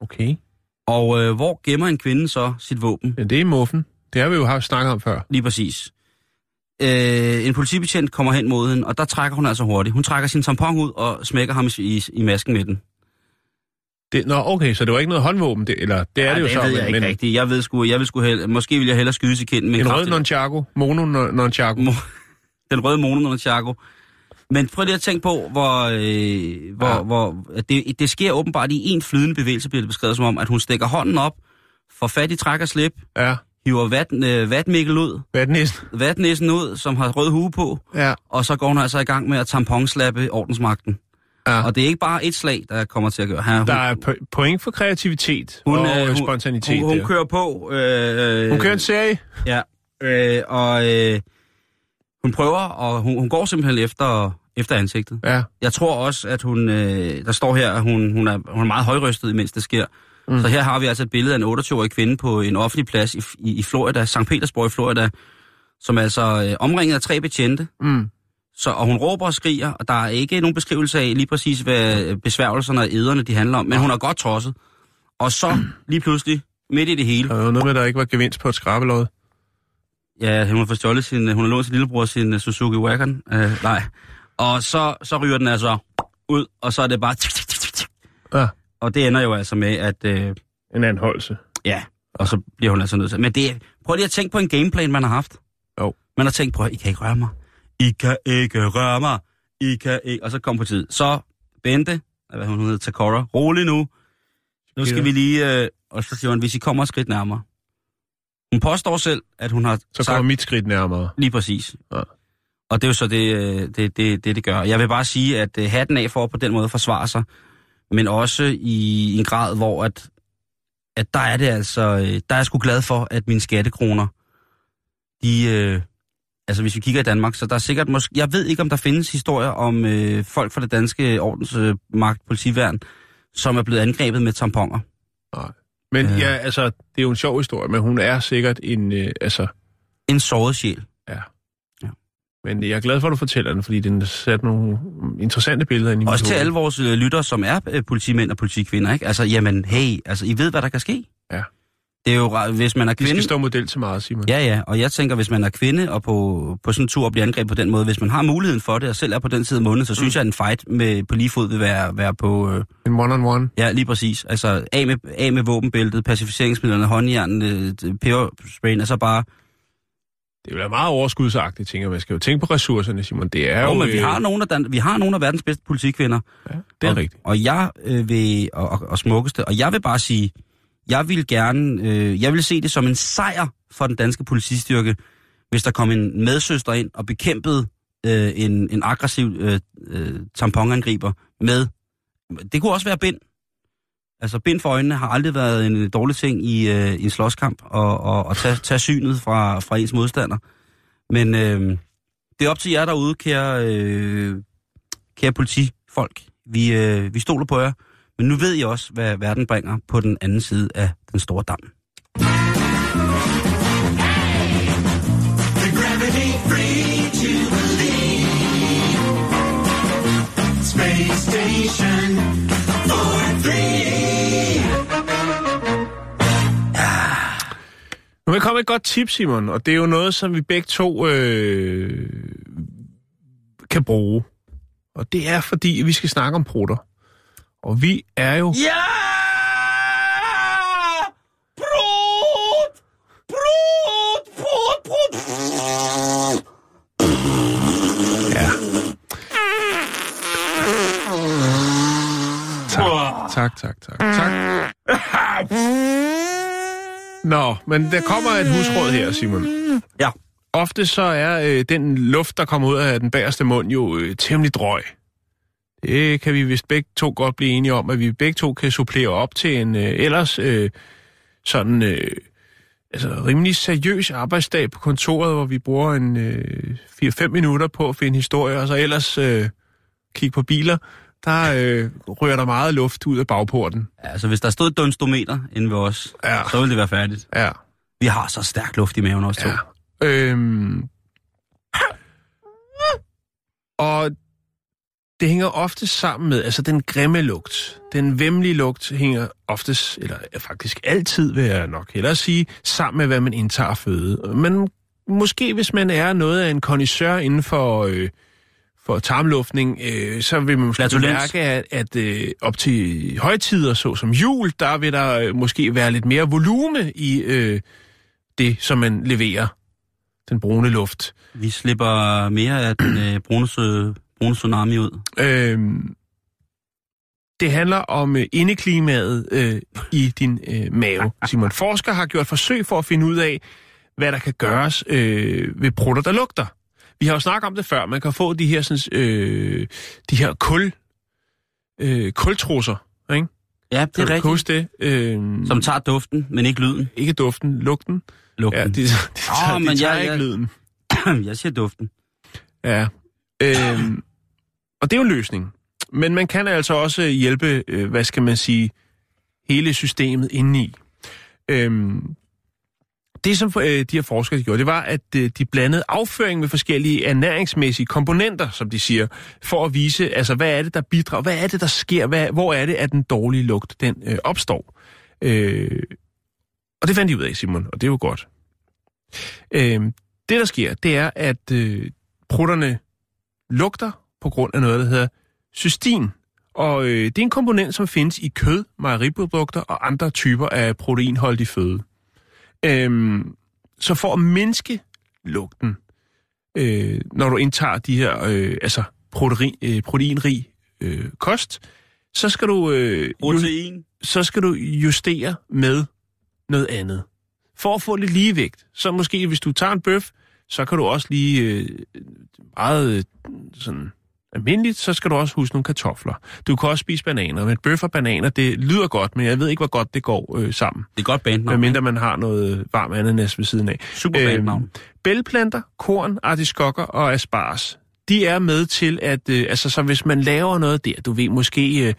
okay. Og øh, hvor gemmer en kvinde så sit våben? Ja, det er muffen. Det har vi jo haft snakket om før. Lige præcis. Øh, en politibetjent kommer hen mod hende, og der trækker hun altså hurtigt. Hun trækker sin tampon ud og smækker ham i, i, i masken med den. Det, nå, okay, så det var ikke noget håndvåben, det, eller det er Ja, det jo det så, ved jeg men, ikke men rigtigt. Jeg ved sgu, jeg vil sgu hellere, måske vil jeg hellere skyde til kinden med en rød nunchaku, mono nunchaku. Mo- den røde mono nunchaku. Men prøv lige at tænke på, hvor, øh, hvor, Ja. hvor at det, det sker åbenbart i en flydende bevægelse, bliver det beskrevet som om, at hun stikker hånden op, får fat i træk og slip, Ja, hiver vat, øh, vatmikkel ud, næste? vatnæsen ud, som har rød hue på, Ja, og så går hun altså i gang med at tamponslappe ordensmagten. ja. Og det er ikke bare et slag, der kommer til at gøre. Her, hun, Der er po- point for kreativitet hun, og øh, øh, spontanitet. Hun, hun der. kører på. Øh, hun kører en serie. Ja, øh, og øh, hun prøver, og hun, hun går simpelthen efter, efter ansigtet. Ja, Jeg tror også, at hun, øh, der står her, at hun, hun, er, hun er meget højrystet, imens det sker. Mm. Mm. Så her har vi altså et billede af en 28-årig kvinde på en offentlig plads i, i, i Florida, St. Petersburg i Florida, som er altså øh, omringet af tre betjente, mm. Så, og hun råber og skriger, og der er ikke nogen beskrivelse af lige præcis, hvad besværgelserne og æderne de handler om, men hun er godt tosset. Og så lige pludselig, midt i det hele, Der var noget med, at der ikke var gevinst på et skrabelod. Ja, hun har fået stjålet sin, hun har lånt sin lillebror sin uh, Suzuki Wagon. Uh, nej. Og så, så ryger den altså ud, og så er det bare... Tik, tik, tik, tik. Ja. Og det ender jo altså med, at... Uh, En anholdelse. ja, og så bliver hun altså nødt til... Men det, prøv lige at tænke på en gameplan, man har haft. Jo. Man har tænkt, prøv, I kan ikke røre mig. I kan ikke røre mig. I kan ikke... Og så kom på tid. Så Bente, hvad hun hedder, Takora, rolig nu. Nu skal vi lige... Uh, og så siger hun, hvis I kommer et skridt nærmere. Hun påstår selv, at hun har Så sagt... kommer mit skridt nærmere. Lige præcis. Ja. Og det er jo så det, øh, det, det, det, det gør. Jeg vil bare sige, at øh, hatten af for på den måde at forsvare sig, men også i en grad, hvor at, at der er det altså, øh, der er jeg sgu glad for, at mine skattekroner, de, øh, altså hvis vi kigger i Danmark, så der er sikkert måske, jeg ved ikke, om der findes historier om øh, folk fra det danske ordensmagt, øh, politiværn, som er blevet angrebet med tamponer. Men Øh. ja, altså, det er jo en sjov historie, men hun er sikkert en, øh, altså, En såret sjæl. men jeg er glad for, at du fortæller den, fordi den sat nogle interessante billeder ind i Også til alle vores øh, lyttere, som er øh, politimænd og politikvinder, ikke? Altså, jamen, hey, altså, I ved, hvad der kan ske. Ja. Det er jo, hvis man er De kvinde... skal stå model til meget, Simon. Ja, ja, og jeg tænker, hvis man er kvinde og på, på sådan en tur og bliver angrebet på den måde, hvis man har muligheden for det, og selv er på den side af måneden, så synes jeg, at en fight med, på lige fod vil være, være på... Øh, En one-on-one. ja, lige præcis. Altså, af med, af med våbenbæltet, pacificeringsmidlerne, håndjernen, øh, pebersprayen, altså bare... Det vil være meget overskudsagtigt, tænker. Man skal jo tænke på ressourcerne, Simon. Det er Jo, jo... men vi øh, har, nogle af, Dan- vi har nogle af verdens bedste politikvinder. Ja, det er og, rigtigt. Og jeg øh, vil, og, og, og smukkeste, og jeg vil bare sige, jeg vil gerne, øh, jeg vil se det som en sejr for den danske politistyrke, hvis der kom en medsøster ind og bekæmpede øh, en, en aggressiv øh, øh, tamponangriber med, det kunne også være bind. Altså bind for øjnene har aldrig været en dårlig ting i, øh, i en slåskamp, og, og, og tage, tage synet fra, fra ens modstander. Men øh, det er op til jer derude, kære, øh, kære politifolk. Vi, øh, vi stoler på jer, men nu ved I også, hvad verden bringer på den anden side af den store dam. Nu vil jeg komme et godt tip, Simon, og det er jo noget, som vi begge to øh, kan bruge. Og det er, fordi vi skal snakke om prutter. Og vi er jo... Ja! Brut! Brut! Brut! Brut! Ja. Tak, tak, tak, tak, tak. Nå, men der kommer et husråd her, Simon. Ja. Ofte så er øh, den luft, der kommer ud af den bagerste mund, jo øh, temmelig drøg. Det kan vi vist begge to godt blive enige om, at vi begge to kan supplere op til en øh, ellers øh, sådan øh, altså, rimelig seriøs arbejdsdag på kontoret, hvor vi bruger en øh, 4-5 minutter på at finde historier, og så ellers øh, kigge på biler. Der øh, rører der meget luft ud af bagporten. Altså, hvis der stod et dunstometer inde ved os, Ja. så ville det være færdigt. Ja. Vi har så stærk luft i maven også to. Ja. Øhm, og det hænger ofte sammen med, altså den grimme lugt, den vemmelige lugt hænger oftest, eller faktisk altid, vil jeg nok hellere sige, sammen med, hvad man indtager føde. Men måske hvis man er noget af en kondisør inden for, øh, for tarmluftning, øh, så vil man måske mærke, at, at øh, op til højtider, såsom jul, der vil der øh, måske være lidt mere volume i øh, det, som man leverer, den brune luft. Vi slipper mere af den øh, brune, sø, brune tsunami ud. Øhm, det handler om øh, indeklimaet øh, i din øh, mave. Simon Forsker har gjort forsøg for at finde ud af, hvad der kan gøres øh, ved prutter, der lugter. Vi har jo snakket om det før. Man kan få de her, sådan, øh, de her kul, øh, kultrusser, ikke? Ja, det er rigtigt. det? Øh, Som tager duften, men ikke lyden. Ikke duften, lugten. Lugten. Ja, de, de, de, tager, Åh, de men tager jeg- ikke jeg- lyden. jeg siger duften. Ja. Øhm, og det er jo en løsning. Men man kan altså også hjælpe, øh, hvad skal man sige, hele systemet indeni. Øhm, det, som øh, de her forskere gjorde, det var, at øh, de blandede afføring med forskellige ernæringsmæssige komponenter, som de siger, for at vise, altså, hvad er det, der bidrager, hvad er det, der sker, hvad, hvor er det, at den dårlige lugt, den øh, opstår. Øh, og det fandt de ud af, Simon, og det er jo godt. Øh, det, der sker, det er, at øh, prutterne lugter på grund af noget, der hedder cystin. Og øh, det er en komponent, som findes i kød, mejeriprodukter og andre typer af proteinholdig føde. Øhm, så for at mindske lugten, øh, når du indtager de her øh, altså protein, øh, proteinrig øh, kost, så skal du øh, Protein. så skal du justere med noget andet. For at få lidt ligevægt. Så måske, hvis du tager en bøf, så kan du også lige øh, meget øh, sådan almindeligt, så skal du også huske nogle kartofler. Du kan også spise bananer, men bøf og bananer, det lyder godt, men jeg ved ikke, hvor godt det går øh, sammen. Det er godt bandnavn. Medmindre man har noget varm ananas ved siden af. Super bandnavn. bælplanter, korn, artiskokker og asparges, de er med til at, øh, altså så hvis man laver noget der, du ved måske, øh,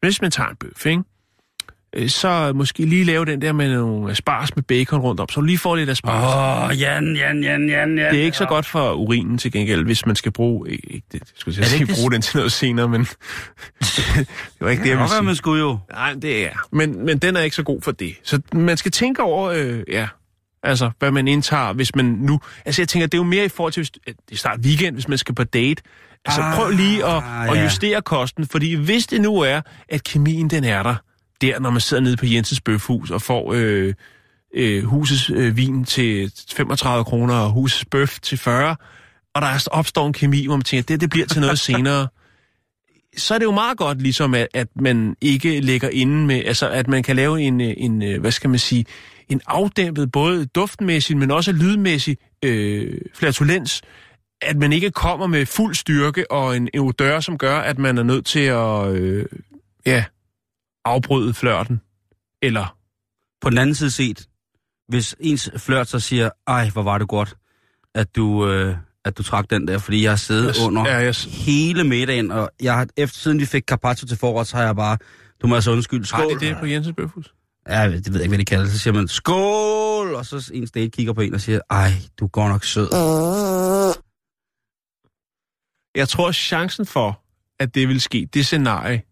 hvis man tager en bøf, ikke? Øh, så måske lige lave den der med nogle asparges med bacon rundt om, så du lige får lidt asparges. Åh, oh, Jan, Jan, Jan, Jan, Jan. Det er ikke så godt for urinen til gengæld, hvis man skal bruge... Ikke, det, skulle jeg sige, ikke det- bruge den til noget senere, men... det var ikke det, jeg ville sige. man skulle jo. Nej, det er. Men, men den er ikke så god for det. Så man skal tænke over, øh, ja, altså, hvad man indtager, hvis man nu... Altså, jeg tænker, det er jo mere i forhold til, hvis, øh, det er snart weekend, hvis man skal på date. Altså, Ah, prøv lige at, ja. at justere kosten, fordi hvis det nu er, at kemien den er der, der, når man sidder nede på Jensens Bøfhus og får øh, øh, husets øh, vin til 35 kroner og husets bøf til 40, og der er- opstår en kemi, hvor man tænker, det, det bliver til noget senere. Så er det jo meget godt ligesom, at, at man ikke ligger inde med, altså at man kan lave en, øh, en øh, hvad skal man sige, en afdæmpet, både duftmæssigt, men også lydmæssig øh, flatulens, at man ikke kommer med fuld styrke og en, en odør, som gør, at man er nødt til at, øh, ja, afbryde flørten. Eller, På den anden side set, hvis ens flørt så siger, ej, hvor var det godt, at du, øh, at du trak den der, fordi jeg har siddet Jeg- under ja, jeg- hele middagen, og jeg har, efter siden vi fik carpaccio til forret, så har jeg bare, du må altså undskylde, skål. har de det på Jensens Bøfhus? Ja, det ved jeg ikke, hvad de kalder det. Så siger man, skål! Og så en date kigger på en og siger, ej, du går nok sød. Jeg tror, chancen for, at det vil ske, det scenarie,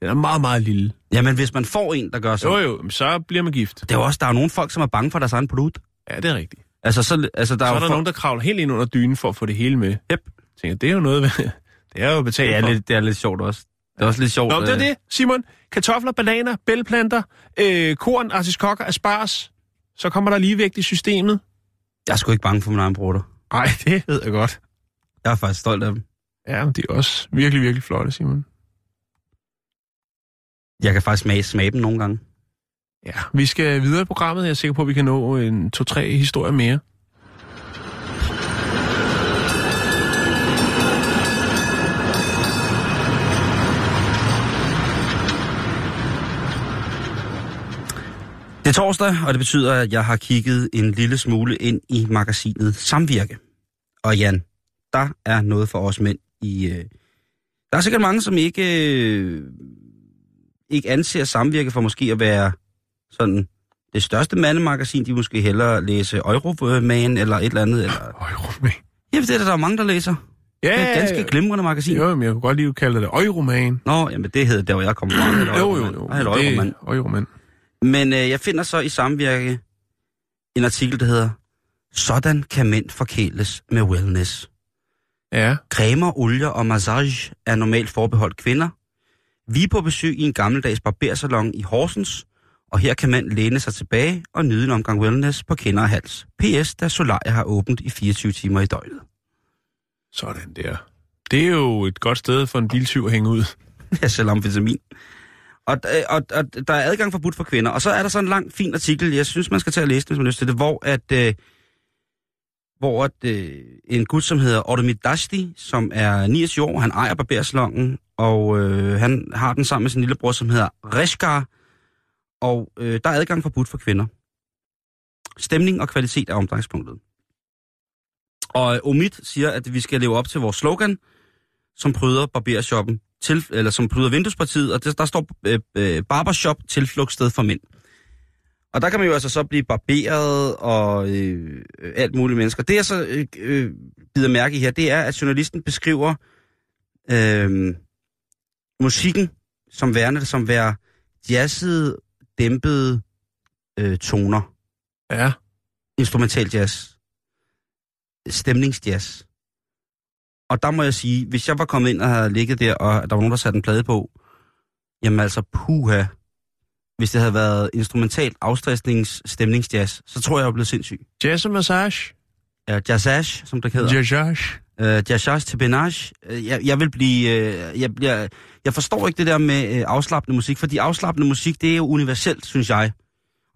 den er meget, meget lille. Jamen, hvis man får en, der gør så... Jo, jo, så bliver man gift. Det er jo også, der er jo nogle folk, som er bange for deres egen produkt. Ja, det er rigtigt. Altså, så, altså der Så er, er der folk- nogen, der kravler helt ind under dynen for at få det hele med. Yep. Jeg tænker, det er jo noget, det er jo betalt det, er for. lidt, det er lidt sjovt også. Det er også lidt sjovt. Nå, det er øh, det, Simon. Kartofler, bananer, bælplanter, øh, korn, artiskokker, asparges. Så kommer der ligevægt i systemet. Jeg er sgu ikke bange for min egen brutter. Nej, det ved jeg godt. Jeg er faktisk stolt af dem. Ja, men de er også virkelig, virkelig flotte, Simon. Jeg kan faktisk smage, smage dem nogle gange. Ja, vi skal videre i programmet. Jeg er sikker på, at vi kan nå en to-tre historier mere. Det er torsdag, og det betyder, at jeg har kigget en lille smule ind i magasinet Samvirke. Og Jan, der er noget for os mænd i... Øh... Der er sikkert mange, som ikke, øh... ikke anser Samvirke for måske at være sådan det største mandemagasin. De måske hellere læse Euroman eller et eller andet. Eller... Euroman. Ja, det er der, der er mange, der læser. Ja, Det er et ganske glimrende magasin. Jo, men jeg kunne godt lige kalde det Euroman. Nå, jamen det hedder der, hvor jeg kommer fra. Jo, jo, jo. Hedder Euroman. Euroman. Men øh, jeg finder så i samvirke en artikel, der hedder Sådan kan mænd forkæles med wellness. Ja. Cremer, olier og massage er normalt forbeholdt kvinder. Vi er på besøg i en gammeldags barbersalon i Horsens, og her kan mand læne sig tilbage og nyde en omgang wellness på kinder og hals. PS, da Solaria har åbent i 24 timer i døgnet. Sådan der. Det er jo et godt sted for en biltyv at hænge ud. Ja, selv amfetamin. Og, øh, og, og der er adgang forbudt for kvinder. Og så er der sådan en lang, fin artikel, jeg synes, man skal tage og læse den, hvis man lyst til det, hvor at, øh, hvor at, øh, en gut, som hedder Odomit Dashti, som er 29 år, han ejer barbersalongen, og øh, han har den sammen med sin lillebror, som hedder Reshkar, og øh, der er adgang forbudt for kvinder. Stemning og kvalitet er omdrejningspunktet. Og øh, Omid siger, at vi skal leve op til vores slogan, som pryder barbershoppen, til, eller som pryder vinduespartiet, og der, der står øh, øh, barbershop tilflugtssted for mænd. Og der kan man jo altså så blive barberet og øh, alt muligt mennesker. Det jeg så øh, øh, bider mærke i her, det er, at journalisten beskriver øh, musikken som værende, som være jazzede, dæmpede øh, toner. Ja. Instrumental jazz. Stemningsjazz. Og der må jeg sige, hvis jeg var kommet ind og havde ligget der, og der var nogen, der satte en plade på, jamen altså, puha, hvis det havde været instrumentalt afstressnings stemningsjazz, så tror jeg, jeg var blevet sindssyg. Jazz og massage. Ja, jazzage, som det hedder. Jazzage. Øh, jazzage til benage. Øh, Jeg, jeg vil blive... Øh, jeg, bliver, jeg forstår ikke det der med øh, afslappende musik, fordi afslappende musik, det er jo universelt, synes jeg.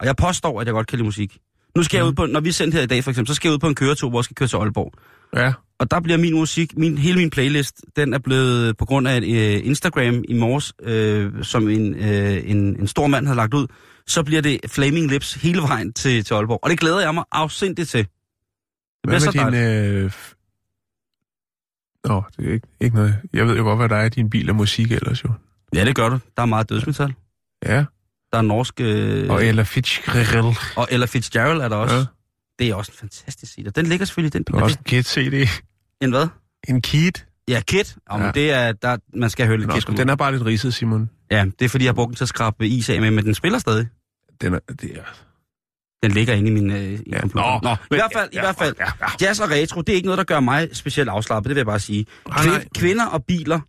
Og jeg påstår, at jeg godt kan lide musik. Nu skal mm. jeg ud på, når vi er sendt her i dag for eksempel, så skal jeg ud på en køretur, hvor jeg skal køre til Aalborg. Ja. Og der bliver min musik, min, hele min playlist, den er blevet på grund af et øh, Instagram i morges, øh, som en, øh, en, en stor mand havde lagt ud, så bliver det Flaming Lips hele vejen til, til Aalborg. Og det glæder jeg mig afsindigt til. Det Hvad med din... Øh... Nå, det er ikke, ikke noget. Jeg ved jo godt, hvad der er i din bil og musik ellers jo. Ja, det gør du. Der er meget dødsmetal. Ja. Der er norsk... Øh, Og Ella Fitzgerald. og Ella Fitzgerald er der også. Ja. Ja. Det er også en fantastisk CD. Den ligger selvfølgelig i den Du har bil. også en Kid-CD. En hvad? En Kid. Ja, Kit. Ja. Ja. Men det er, der, man skal høre lidt Nå, Kit. den er bare lidt ridset, Simon. Ja, det er fordi, jeg har brugt den til at skrabe is af med, men den spiller stadig. Den er, det er... Den ligger inde i min øh, i Ja. computer. Nå, i men- hvert fald, i hvert fald. Ja, ja. Jazz og retro, det er ikke noget, der gør mig specielt afslappet, det vil jeg bare sige. Nej, nej. kvinder og biler.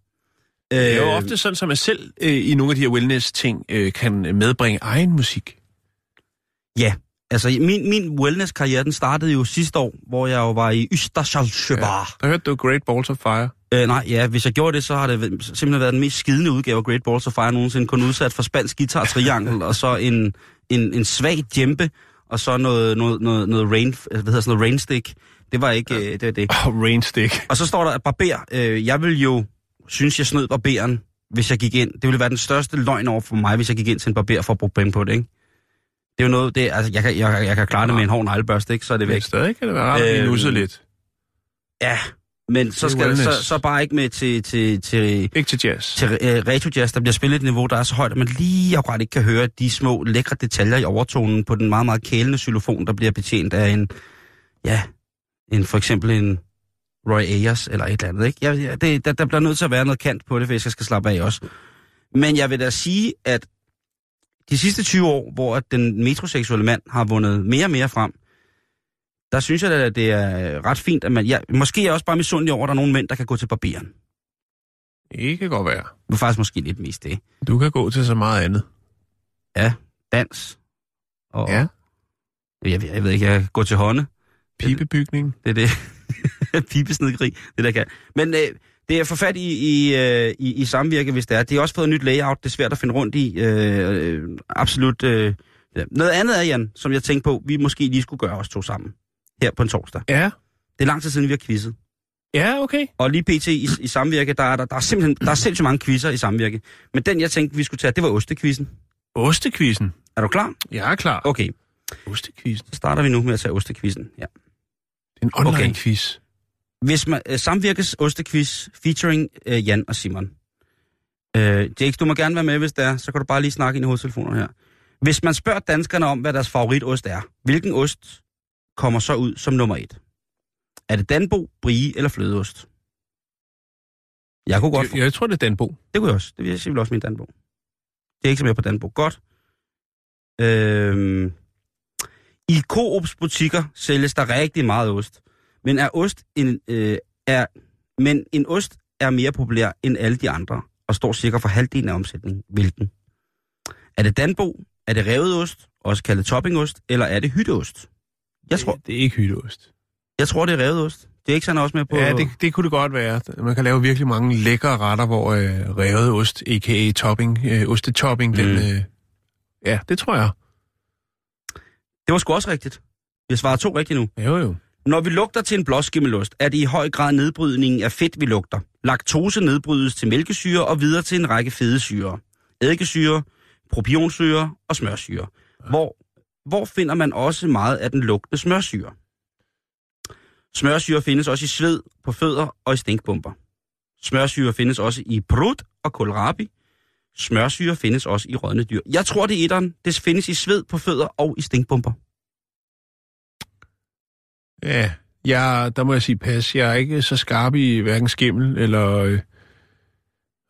Øh, Det er jo ofte sådan, at man selv øh, i nogle af de her wellness-ting øh, kan medbringe egen musik. Ja, altså min, min wellness-karriere, den startede jo sidste år, hvor jeg jo var i Østersjælsjøbar. Der hørte du Great Balls of Fire. Ja. Øh, nej, ja, hvis jeg gjorde det, så har det simpelthen været den mest skidende udgave af Great Balls of Fire nogensinde. Kun udsat for spansk guitar triangel, og så en, en, en svag djempe, og så noget, noget, noget, noget rain, hvad hedder sådan noget rainstick. Det var ikke ja. det, var det. Oh, Rainstick. Og så står der, at barber, øh, jeg vil jo synes, jeg snød barberen, hvis jeg gik ind. Det ville være den største løgn over for mig, hvis jeg gik ind til en barber for at bruge penge på det, ikke? Det er jo noget, det, altså, jeg kan, jeg, jeg kan klare det med en hård neglebørste, ikke? Så er det Men væk. stadig kan det være rart at Øhm, nusset lidt. Ja, men så, skal, så, så bare ikke med til, til, til, Ikke til jazz. til uh, retro jazz, der bliver spillet et niveau, der er så højt, at man lige akkurat ikke kan høre de små lækre detaljer i overtonen på den meget, meget kælende xylofon, der bliver betjent af en, ja, en, for eksempel en Roy Ayers eller et eller andet, ikke? Jeg, det, der, der bliver nødt til at være noget kant på det, hvis jeg skal slappe af også. Men jeg vil da sige, at de sidste 20 år, hvor at den metroseksuelle mand har vundet mere og mere frem, der synes jeg at det er ret fint, at man... Ja, måske er jeg også bare misundelig over, at der er nogle mænd, der kan gå til barberen. Det kan godt være. Det er faktisk måske lidt mest det. Du kan gå til så meget andet. Ja, dans. Og, Ja. Jeg, ved- jeg ved ikke, jeg går til hånde. Pibebygning. Det er det. Pibesnedkrig, det der kan. Men øh, det er for fat i, i, øh, i, i samvirke, hvis det er. Det har også fået et nyt layout, det er svært at finde rundt i. Øh, øh, absolut. Øh. Noget andet er, Jan, som jeg tænkte på, vi måske lige skulle gøre os to sammen. Her på en torsdag. Ja. Det er lang tid siden, vi har quizzet. Ja, okay. Og lige pt. i, i samvirke, der er, der, der er simpelthen der er sindssygt mange quizzer i samvirke. Men den, jeg tænkte, vi skulle tage, det var ostekvisten. Ostekvisten. Er du klar? Jeg er klar. Okay, Ostekvisten. så starter vi nu med at tage ostekvisten. Ja. Det er en online Okay. Hvis man, øh, samvirkes ostequiz featuring øh, Jan og Simon. Øh, Jake, du må gerne være med, hvis det er. Så kan du bare lige snakke ind i hovedtelefonerne her. Hvis man spørger danskerne om, hvad deres favoritost er, hvilken ost kommer så ud som nummer et? Er det Danbo, Brie eller flødeost? Jeg kunne godt. Jeg, jeg tror, det er Danbo. Det kunne jeg også. Det vil jeg vil også min Danbo. Det er ikke så mere på Danbo. Godt. Øhm, I Coops butikker sælges der rigtig meget ost. Men er ost en, øh, er, men en ost er mere populær end alle de andre, og står cirka for halvdelen af omsætningen. Hvilken? Er det Danbo? Er det revet ost? Også kaldet toppingost? Eller er det hytteost? Jeg tror, Det er ikke hytteost. jeg tror det er revet ost. Det er ikke sådan også med på... Ja, det, det kunne det godt være. Man kan lave virkelig mange lækre retter, hvor øh, revet ost, a.k.a. topping, øh, ostetopping, mm. den... Øh, ja, det tror jeg. det var sgu også rigtigt. Jeg svarer to rigtigt nu. Jo, jo. Når vi lugter til en blåskimmelost, er det i høj grad nedbrydningen af fedt, vi lugter. Laktose nedbrydes til mælkesyre og videre til en række fedesyre. Eddikesyre, propionsyre og smørsyre. Hvor, hvor finder man også meget af den lugtende smørsyre? Smørsyre findes også i sved, på fødder og i stinkbomber. Smørsyre findes også i prut og kohlrabi. Smørsyre findes også i rådne dyr. Jeg tror, det er etteren. Det findes i sved på fødder og i stinkbomber. Ja, jeg, der må jeg sige pas. Jeg er ikke så skarp i hverken skimmel eller... Øh...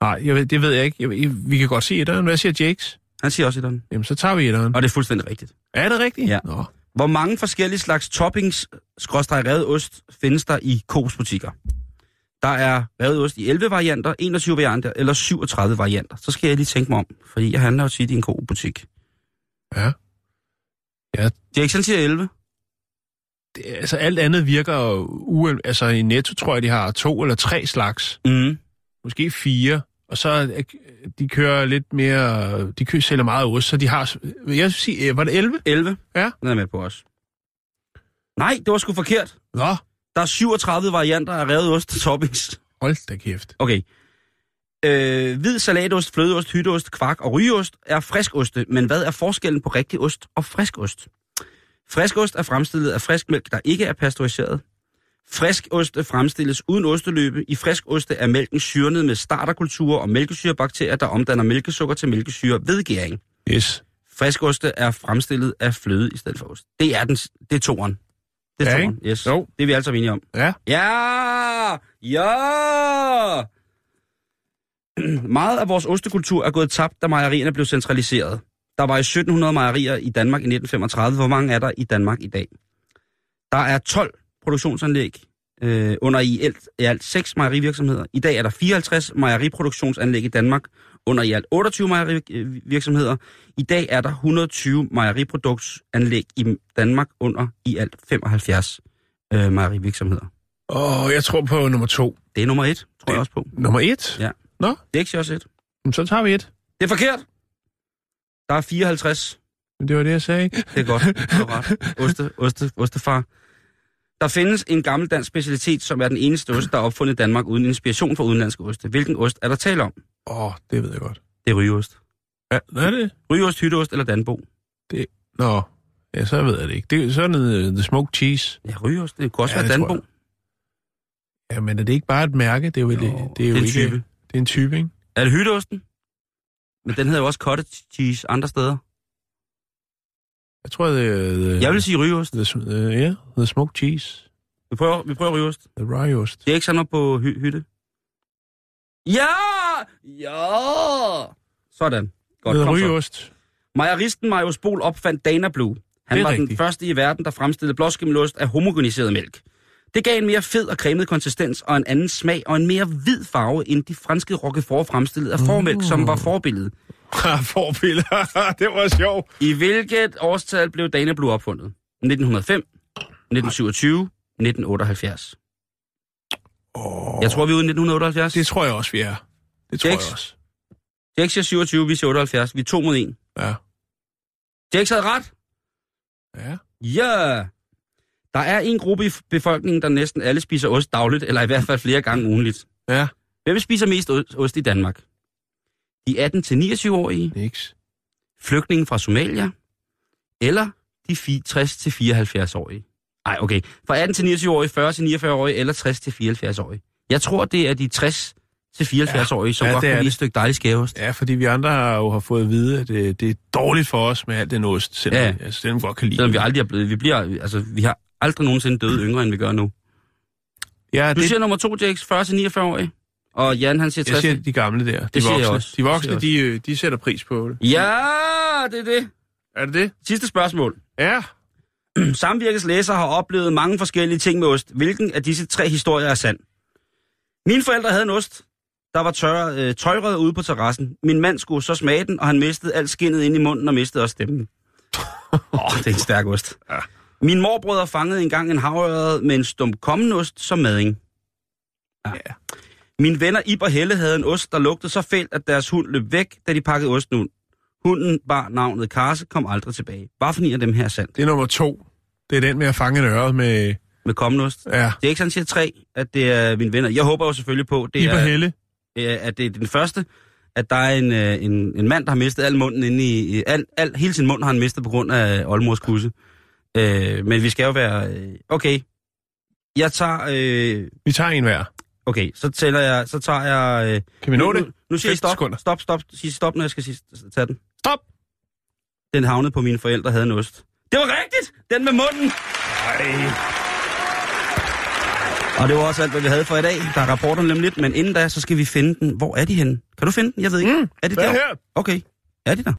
Nej, jeg ved, det ved jeg ikke. Jeg, jeg, vi kan godt se etteren. Hvad siger Jakes? Han siger også etteren. Jamen, så tager vi etteren. Og det er fuldstændig rigtigt. Er det rigtigt? Ja. Nå. Hvor mange forskellige slags toppings, skråstrej revet ost, findes der i Coop's butikker? Der er revet ost i 11 varianter, 21 varianter eller 37 varianter. Så skal jeg lige tænke mig om, fordi jeg handler jo tit i en Coop-butik. Ja. Ja, Jackson siger 11. det, altså alt andet virker uen... Altså i Netto tror jeg, de har to eller tre slags. Mm. Måske fire. Og så øh, de kører lidt mere... De kører sælger meget ost, så de har... Jeg vil sige, øh, var det 11? 11. Ja. Den er med på os. Nej, det var sgu forkert. Nå, Der er 37 varianter af revet ost toppings. hold da kæft. Okay. Øh, hvid salatost, flødeost, hytteost, kvark og rygeost er friskoste, men hvad er forskellen på rigtig ost og friskost? Friskost er fremstillet af frisk mælk, der ikke er pasteuriseret. Friskoste fremstilles uden osteløbe. I friskoste er mælken syrnet med starterkulturer og mælkesyrebakterier, der omdanner mælkesukker til mælkesyre ved gæring. Yes. Friskoste er fremstillet af fløde i stedet for ost. Det er, den, det er toren. Det er Ja, toren, yes. Jo. Det er vi sammen enige om. Ja. Ja! Ja! Meget af vores ostekultur er gået tabt, da mejerierne blev centraliseret. Der var i 1700 mejerier i Danmark i 1935. Hvor mange er der i Danmark i dag? Der er 12 produktionsanlæg øh, under i alt, i alt 6 mejerivirksomheder. I dag er der 54 mejeriproduktionsanlæg i Danmark under i alt 28 mejerivirksomheder. I dag er der 120 mejeriproduktionsanlæg i Danmark under i alt 75 øh, mejerivirksomheder. Og jeg tror på nummer to. Det er nummer et, tror jeg Det- også på. Nummer et? Ja. Nå, Det er ikke også et. jamen, så tager vi et. Det er forkert. Der er 54. Men Det var det, jeg sagde. Det er godt. Du har ret. Oste, oste, ostefar. Der findes en gammel dansk specialitet, som er den eneste ost, der er opfundet i Danmark uden inspiration fra udenlandske oste. Hvilken ost er der tale om? Åh, oh, det ved jeg godt. Det er rygeost. Ja, hvad er det? Rygeost, hytteost eller danbo? Nå, ja, så ved jeg det ikke. Det er sådan noget uh, The Smoked Cheese. Ja, rygeost. Det kunne også Ja, være det danbo. Ja, men er det ikke bare et mærke? Det er jo, Jo, det, det er jo det er en ikke... type. Det er en type, ikke? Er det hytteosten? Men den hedder jo også cottage cheese andre steder. Jeg tror, det er... The, Jeg vil sige rygeost. The, uh, ja, The Smoked Cheese. Vi prøver, vi prøver rygeost. The Ryeost. Det er ikke sådan noget på hy- hytte. Ja! Ja! Sådan. Godt, The så. Ryeost. Mejeristen Marius Bol opfandt Dana Blue. Han var den rigtigt. første i verden, der fremstillede blåskimmelost af homogeniseret mælk. Det gav en mere fed og cremet konsistens og en anden smag og en mere hvid farve end de franske roquefort fremstillede af formælk, Uh. som var forbilledet. Forbilleder. det var sjovt. I hvilket årstal blev Dana Blue opfundet? 1905, 1927, 1978. Oh, Jeg tror, vi er ude i 1978. Det tror jeg også, vi er. Det tror Jeks. jeg også. Jack siger 27, vi siger 78. Vi er to mod en. Ja. Jack havde ret. Ja. Ja! Der er en gruppe i befolkningen, der næsten alle spiser ost dagligt, eller i hvert fald flere gange ugenligt. Ja. Hvem spiser mest ost- i Danmark? De 18-29-årige, Niks. flygtningen fra Somalia, eller de fi- 60-74-årige? Nej, okay. Fra 18-29-årige, 40-49-årige eller 60-74-årige. Jeg tror, det er de 60-74-årige, som Ja, godt kan lide et stykke dejlig skæveost. Ja, fordi vi andre har jo har fået at vide, at det, det er dårligt for os med alt den ost, selvom, Ja. altså, selvom vi godt kan lide Selvom vi aldrig er blevet, vi bliver, altså, vi har aldrig nogensinde døde yngre, end vi gør nu. Ja, Du det, siger nummer to, Jakes, 40-49-årige. Og Jan, han siger jeg 60. siger de gamle der. De Det siger jeg voksne. også. De voksne, de, øh, de sætter pris på det. Ja, det er det. Er det det? Sidste spørgsmål. Ja. Samvirkes læser har oplevet mange forskellige ting med ost. Hvilken af disse tre historier er sand? Mine forældre havde en ost, der var tør, øh, tøjrød ude på terrassen. Min mand skulle så smage den, og han mistede alt skinnet ind i munden og mistede også stemmen. Åh, oh, det er en stærk ost. Ja. Min morbrødre fangede engang en havørred med en stump kommenost som mading. Ja. Ja. Mine venner Ib og Helle havde en ost, der lugtede så fælt, at deres hund løb væk, da de pakkede osten ud. Hunden bar navnet Karse, kom aldrig tilbage. Bare for af dem her er sandt. Det er nummer to. Det er den med at fange en øre med... Med kommenost. Ja. Det er ikke sådan, siger tre, at det er mine venner. Jeg håber jo selvfølgelig på, det Ib er, Helle. at det er den første, at der er en, øh, en, en mand, der har mistet al munden inde i... i- Al, al, hele sin mund har han mistet på grund af oldmors kusse. Øh, men vi skal jo være... Øh, okay. Jeg tager... Øh, Vi tager en hver. okay, så tæller jeg... Så tager jeg... Øh, Kan vi nå nu, det? Nu, Nu siger 15 stop, sekunder. stop, stop. Sig stop, når jeg skal sige, tage den. Stop! Den havnede på mine forældre havde en ost. Det var rigtigt! Den med munden! Ej. Og det var også alt, hvad vi havde for i dag. Der er rapporterne nemlig lidt, men inden da, så skal vi finde den. Hvor er de henne? Kan du finde den? Jeg ved ikke. Mm, er de hvad der? her? Okay. Er de der?